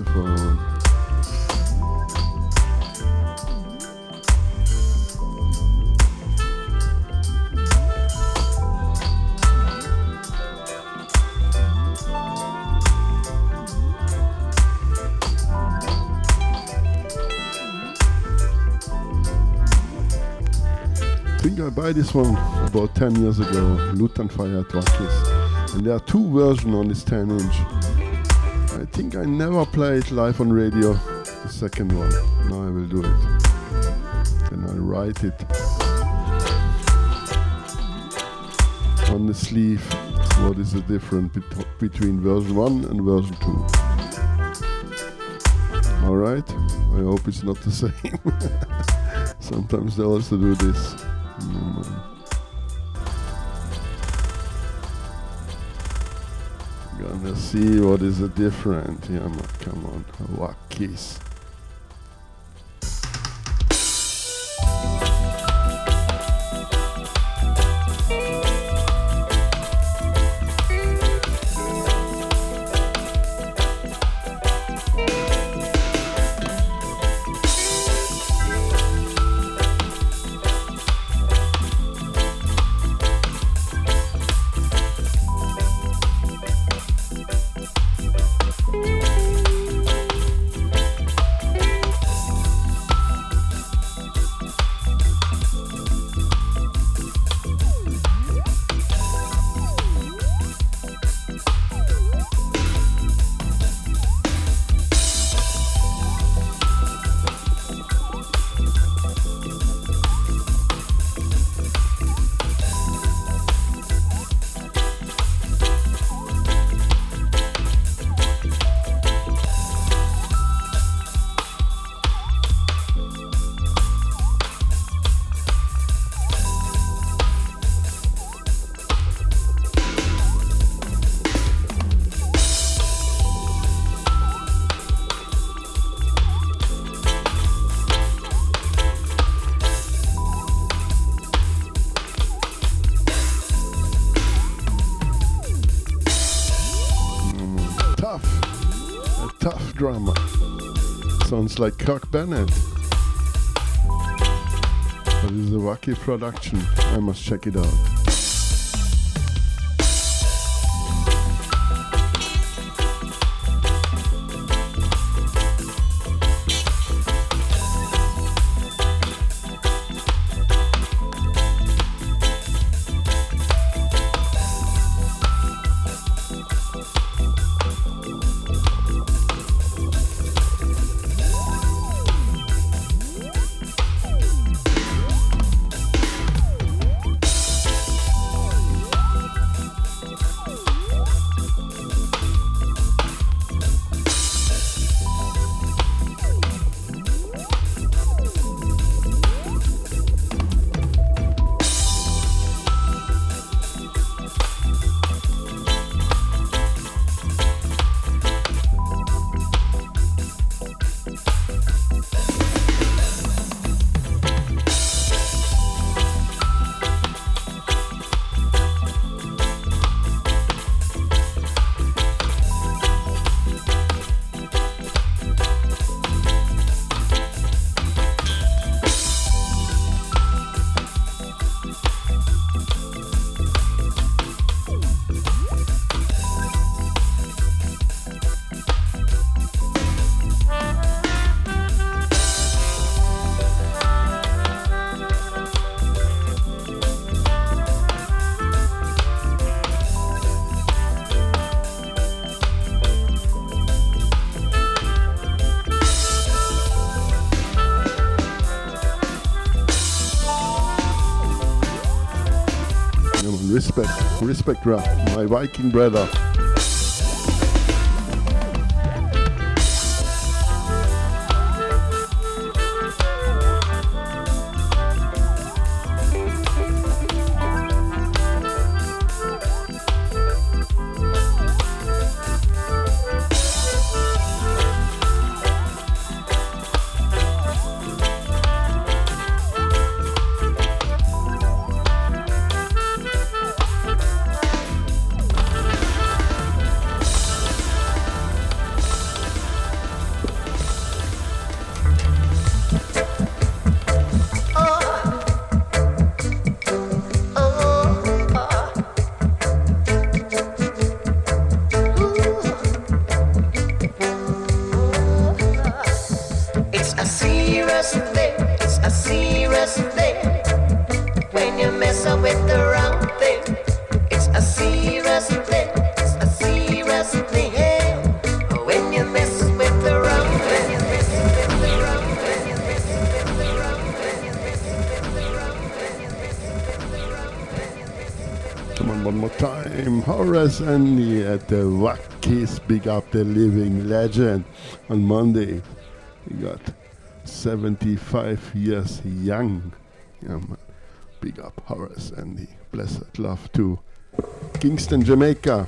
I think I buy this one about 10 years ago, Lutan Fyah Twakis. And there are two versions on this 10 inch. I think I never played live on radio, the second one. Now I will do it. Then I write it on the sleeve. What is the difference bet- between version 1 and version 2? Alright, I hope it's not the same. Sometimes they also do this. See what is the different. Yeah, come on, Wackies. tough, Sounds like Kirk Bennett. But it's a wacky production. I must check it out. Respect, Rap, my Viking brother. Andy at the Wackies. Big up the living legend. On Monday, he got 75 years young. Yeah. Big up Horace Andy Blessed love to Kingston, Jamaica.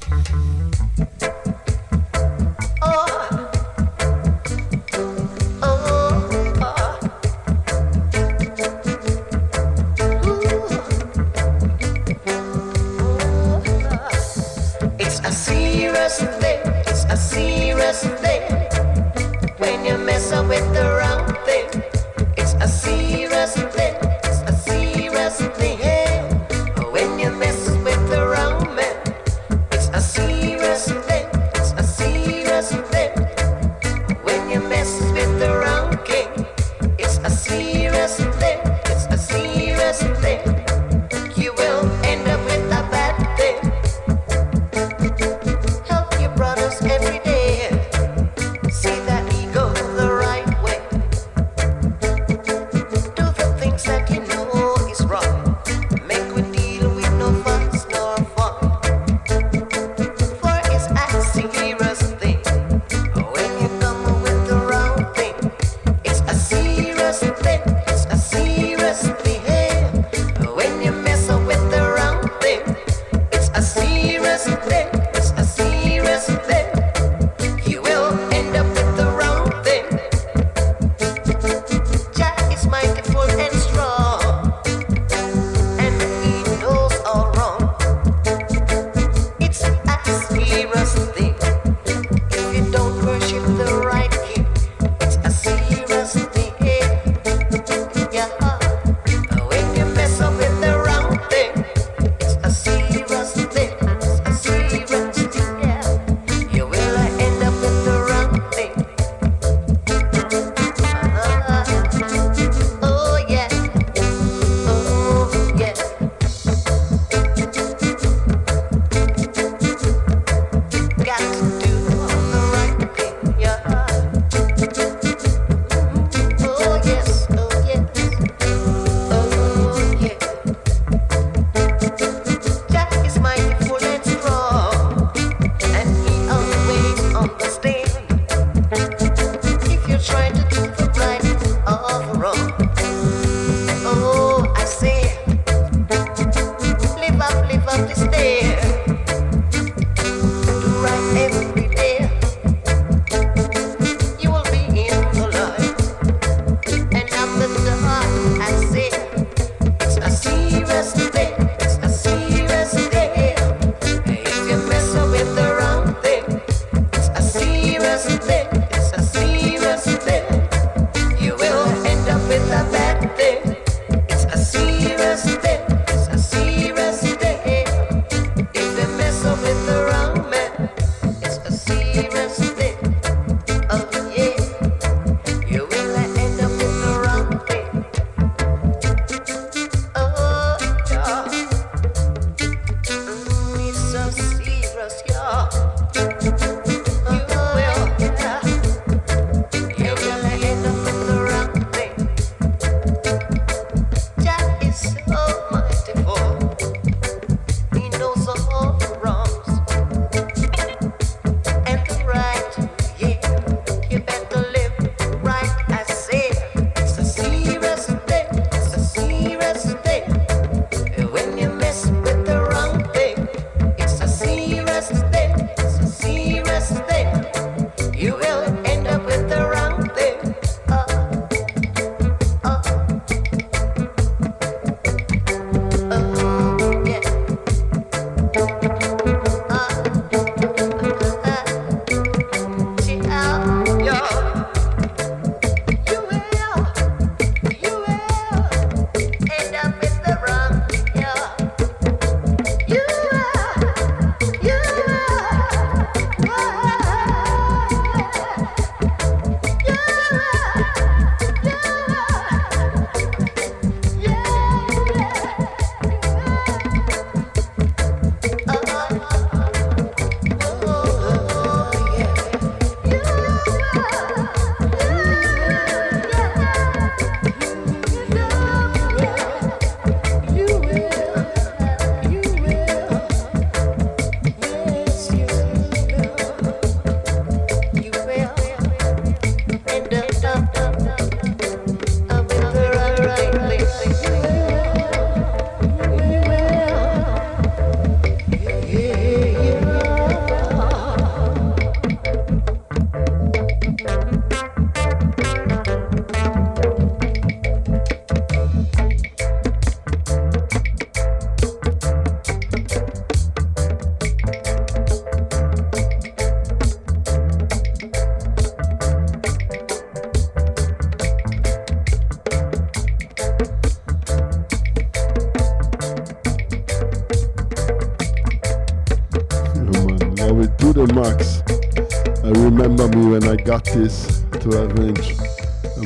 Remember me when I got this 12 inch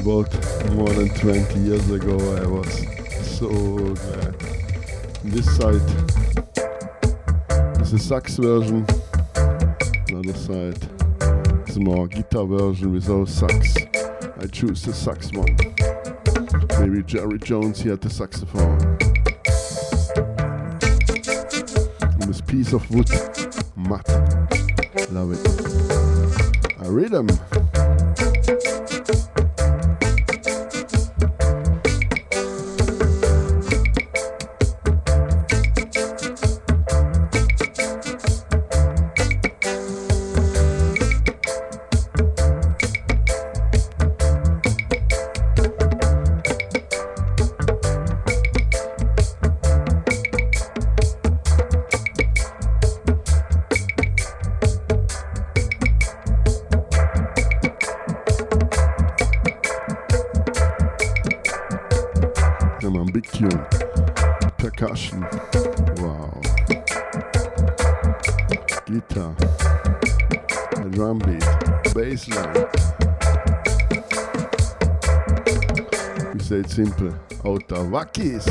about more than 20 years ago. I was so glad. This side is a sax version, another side is more guitar version without sax. I choose the sax one. Maybe Jerry Jones here at the saxophone. And this piece of wood, matte. Love it. Rhythm. Outta Wackies.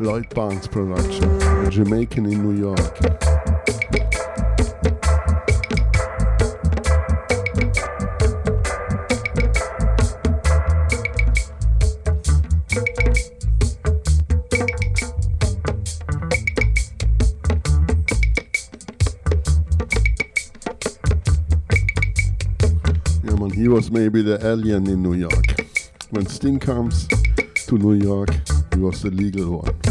Lloyd Barnes production. Jamaican in New York. Maybe the alien in New York. When Sting comes to New York, he was the legal one.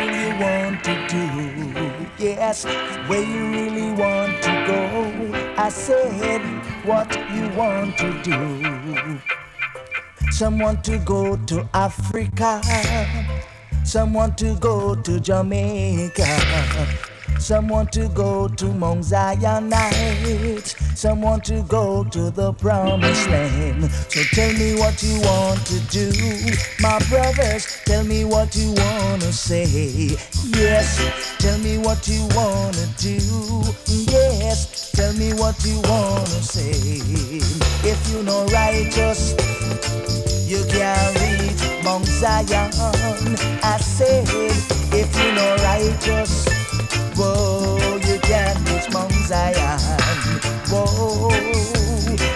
What you want to do? Yes, where you really want to go? I said, what you want to do? Someone to go to Africa, someone to go to Jamaica. Someone to go to Mount Zion Heights. Someone to go to the promised land. So tell me what you want to do. My brothers, tell me what you wanna say. Yes, tell me what you wanna do. Yes, tell me what you wanna say. If you know righteous, you can reach Mount Zion. I said, if you know righteous, Whoa, you can't reach Mount Zion. Whoa,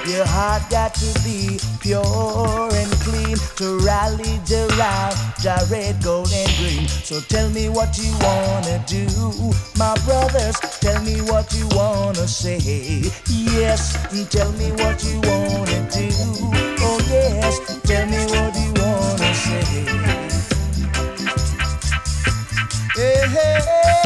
your heart got to be pure and clean to rally around Jared Gold and Green. So tell me what you wanna do, my brothers. Tell me what you wanna say. Yes, tell me what you wanna do. Oh yes, tell me what you wanna say. Hey, hey, hey,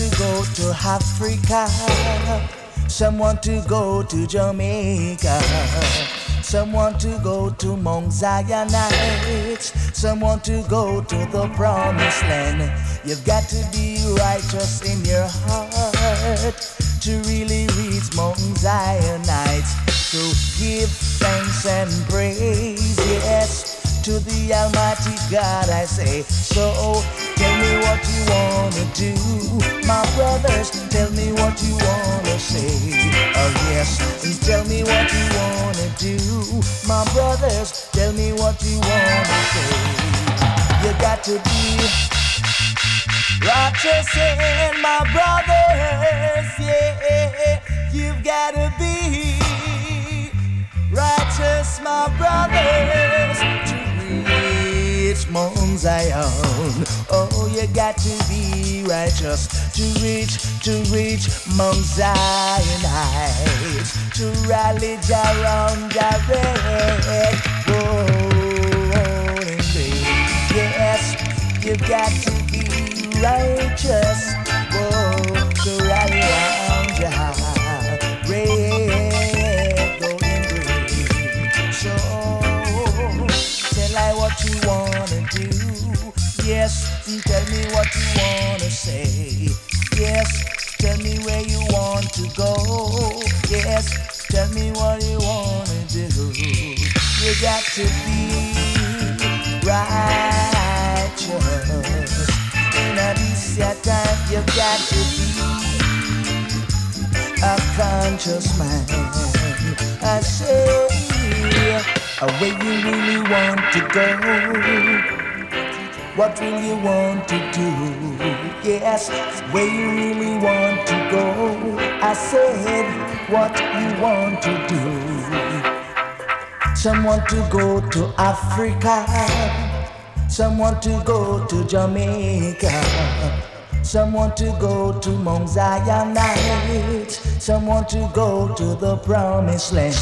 to go to Africa, someone to go to Jamaica, someone to go to Mount Zion Heights, someone to go to the promised land. You've got to be righteous in your heart to really reach Mount Zion Heights. So give thanks and praise, yes to the Almighty God I say. So tell me what you wanna do, my brothers. Tell me what you wanna say. Oh yes, and tell me what you wanna do, my brothers. Tell me what you wanna say. You got to be righteous in my brothers. Yeah, you've got to be righteous, my brothers, Mount Zion. Oh, you got to be righteous to reach, to reach Mount Zion Heights, to rally around. Whoa, indeed. Yes, you got to be righteous. Whoa, to rally Yes, tell me what you wanna say. Yes, tell me where you want to go. Yes, tell me what you wanna do. You got to be righteous. In a decent time, you got to be a conscious man. I say, where you really want to go. What will you want to do? Yes, where you really want to go. I said, what you want to do. Someone to go to Africa, someone to go to Jamaica. Someone to go to Mount Zion Heights. Someone to go to the promised land.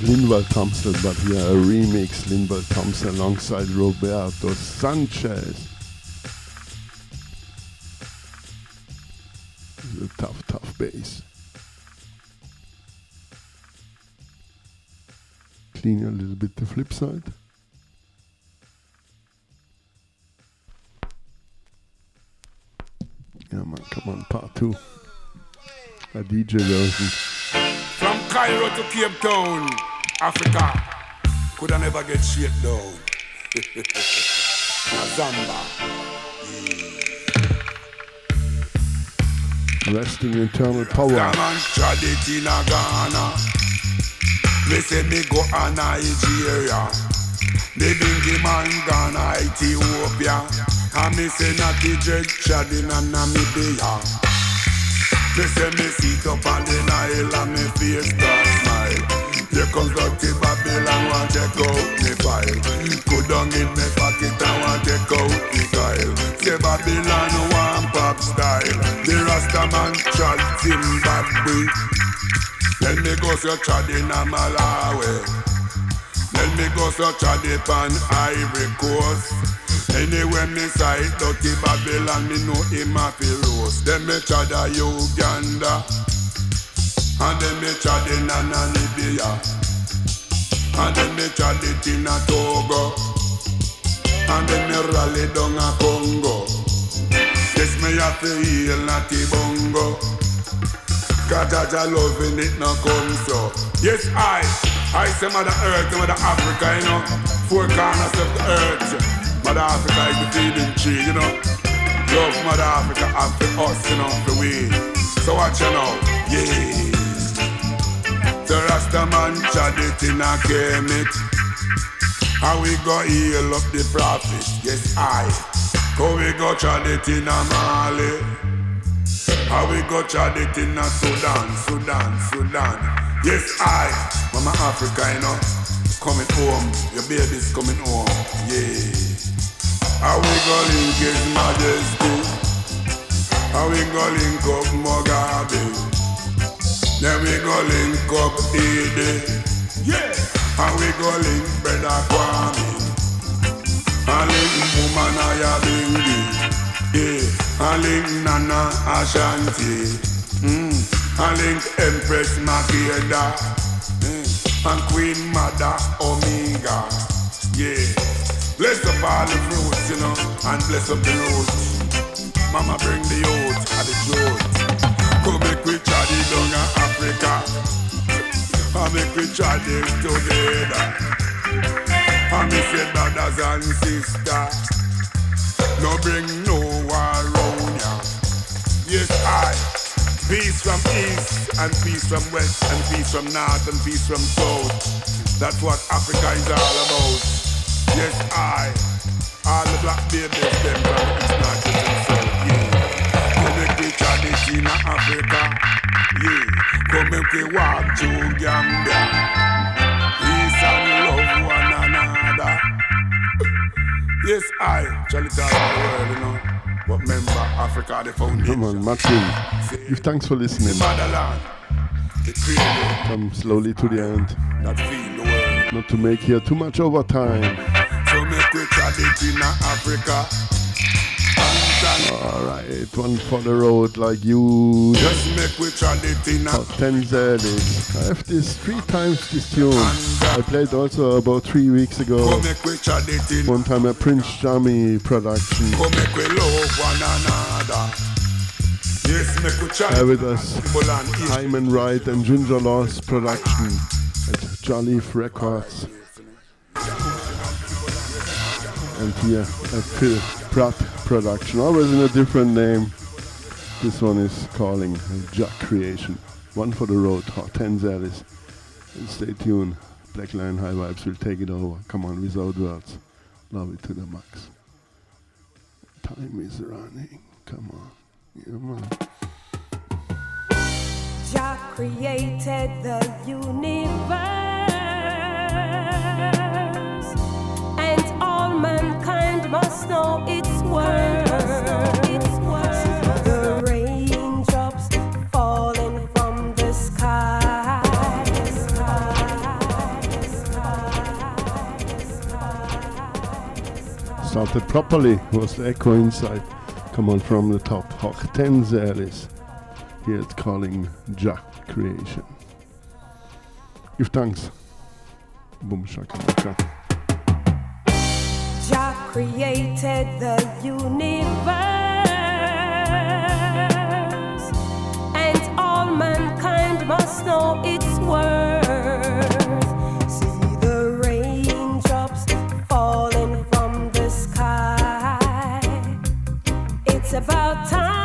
Linval Thompson, but yeah, a remix Linval Thompson alongside Roberto Sanchez. A tough, tough bass. Clean a little bit the flip side. Yeah, man, come on, part two. A DJ version. From Cairo to Cape Town, Africa, could I never get shit down. Zamba. Yeah. Resting eternal power. Man tried it in a Ghana. Me say me go a Nigeria. Me bingy man Ghana, Ethiopia. And me say natty dread chadding and Namibia Me say me sit up on the Nile and me face start smile Comes dirty Babylon want take out me file. Go down in me pocket and want take out me file Say Babylon want pop style. The Rasta man trad Zimbabwe. Then me go so trad in Malawi Then me go so trad on Ivory Coast. Anyway, me sight dirty Babylon, me know him a fi roast. Then me chad a Uganda, and then me chad in Namibia, and then me chad it in a Togo, and then me rally down a Congo. Yes, me have to heal natty bongo. Cause Jaja loving it no come so. Yes, I, I say mother earth, mother Africa, you know, four corners of the earth. Mother Africa is the feeding tree, you know. Love Mother Africa for us, you know, for we. So watch you know, yes. The Rasta man chad it in a it. How we go heal up the prophet, yes I. How we go chad it in a Mali. How we go chad it in a Sudan, Sudan, Sudan. Yes I, Mama Africa, you know, coming home. Your baby's coming home, yeah. How we go link His Majesty? How we go link up Mugabe? Then we go link up Idi. Yeah. How we go link Brother Kwame? And link Mumanaya Bingi. Yeah. And link Nana Ashanti. Mm. And link Empress Makeda. Mm. And Queen Mother Omega. Yeah. Bless up all the fruits, you know, and bless up the roots. Mama bring the youth and the truth. Come make we try it down in Africa. And make we try it together. And me say brothers and sisters. No bring no war round ya. Yes, I. Peace from east and peace from west and peace from north and peace from south. That's what Africa is all about. Yes, I. All the black babies, them from east, in Africa, yeah. Come make we walk through Gambia. Peace and love one another. Yes, I. Charlie all the world, you know. But remember, Africa, the foundation. Come on, Martin. Give thanks for listening. Motherland. Come slowly to the end. Not to make here too much overtime. So make we it in Africa. Alright, one for the road like you. Just make we it in Tenzelis. I have this three times this tune. I played also about three weeks ago. One time a Prince Jammy production. Go make we love one another. Yes, make we chat. With us Hyman Wright and Ginger Loss production at Jah Life Records. And here at Phil Pratt production, always in a different name. This one is calling Jah Creation. One for the road, Tenzelis. And stay tuned. Black Line High Vibes will take it over. Come on, without words. Love it to the max. Time is running. Come on. Yeah, man. Jah created the universe, and all mankind must know its worth. The raindrops falling from the sky. Started properly. Was the echo inside? Come on from the top. Hoch Tenzelis. Here it's calling Jah Creation. Give thanks. Boom shaka created the universe, and all mankind must know its worth. See the raindrops falling from the sky. It's about time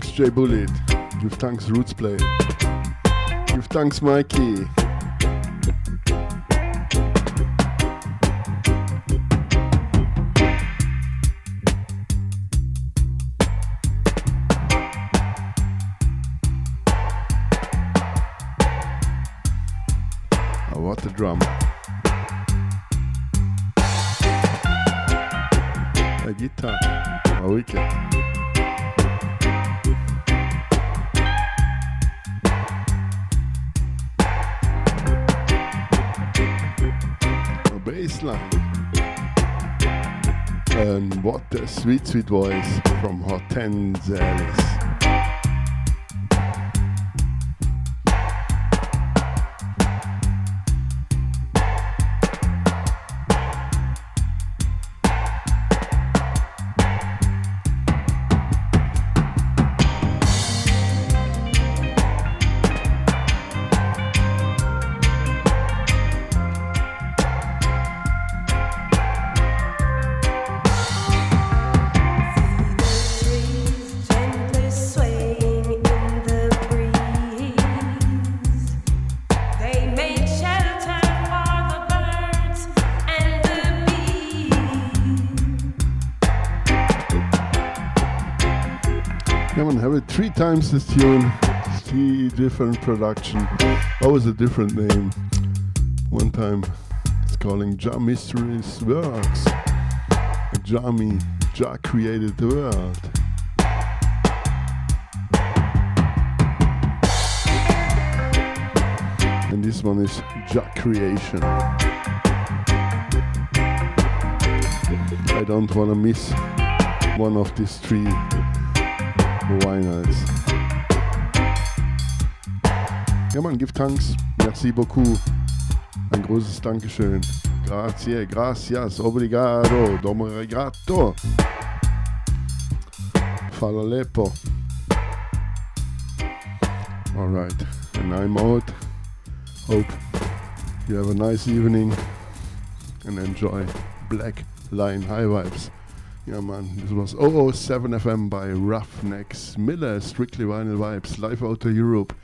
thanks J Bullet. Give thanks Roots Play. Give thanks Mikey. Sweet, sweet voice from Hortense Ellis. This tune, three different production, always a different name. One time it's calling Ja Mysteries Works. Jami, Jah created the world. And this one is Jah Creation. I don't wanna miss one of these three Why not? Ja, man, give thanks. Merci beaucoup. Ein großes Dankeschön. Grazie, gracias, obrigado, domo regato. Fala lepo. Alright, and I'm out. Hope you have a nice evening and enjoy Black Line High Vibes. Yeah, man, this was 007 FM by Ruffneck Smille, Strictly Vinyl Vibz, live out to Europe,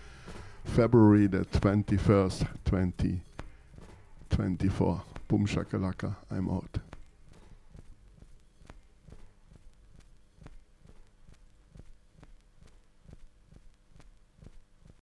February the 21st, 2024. Boom shakalaka, I'm out.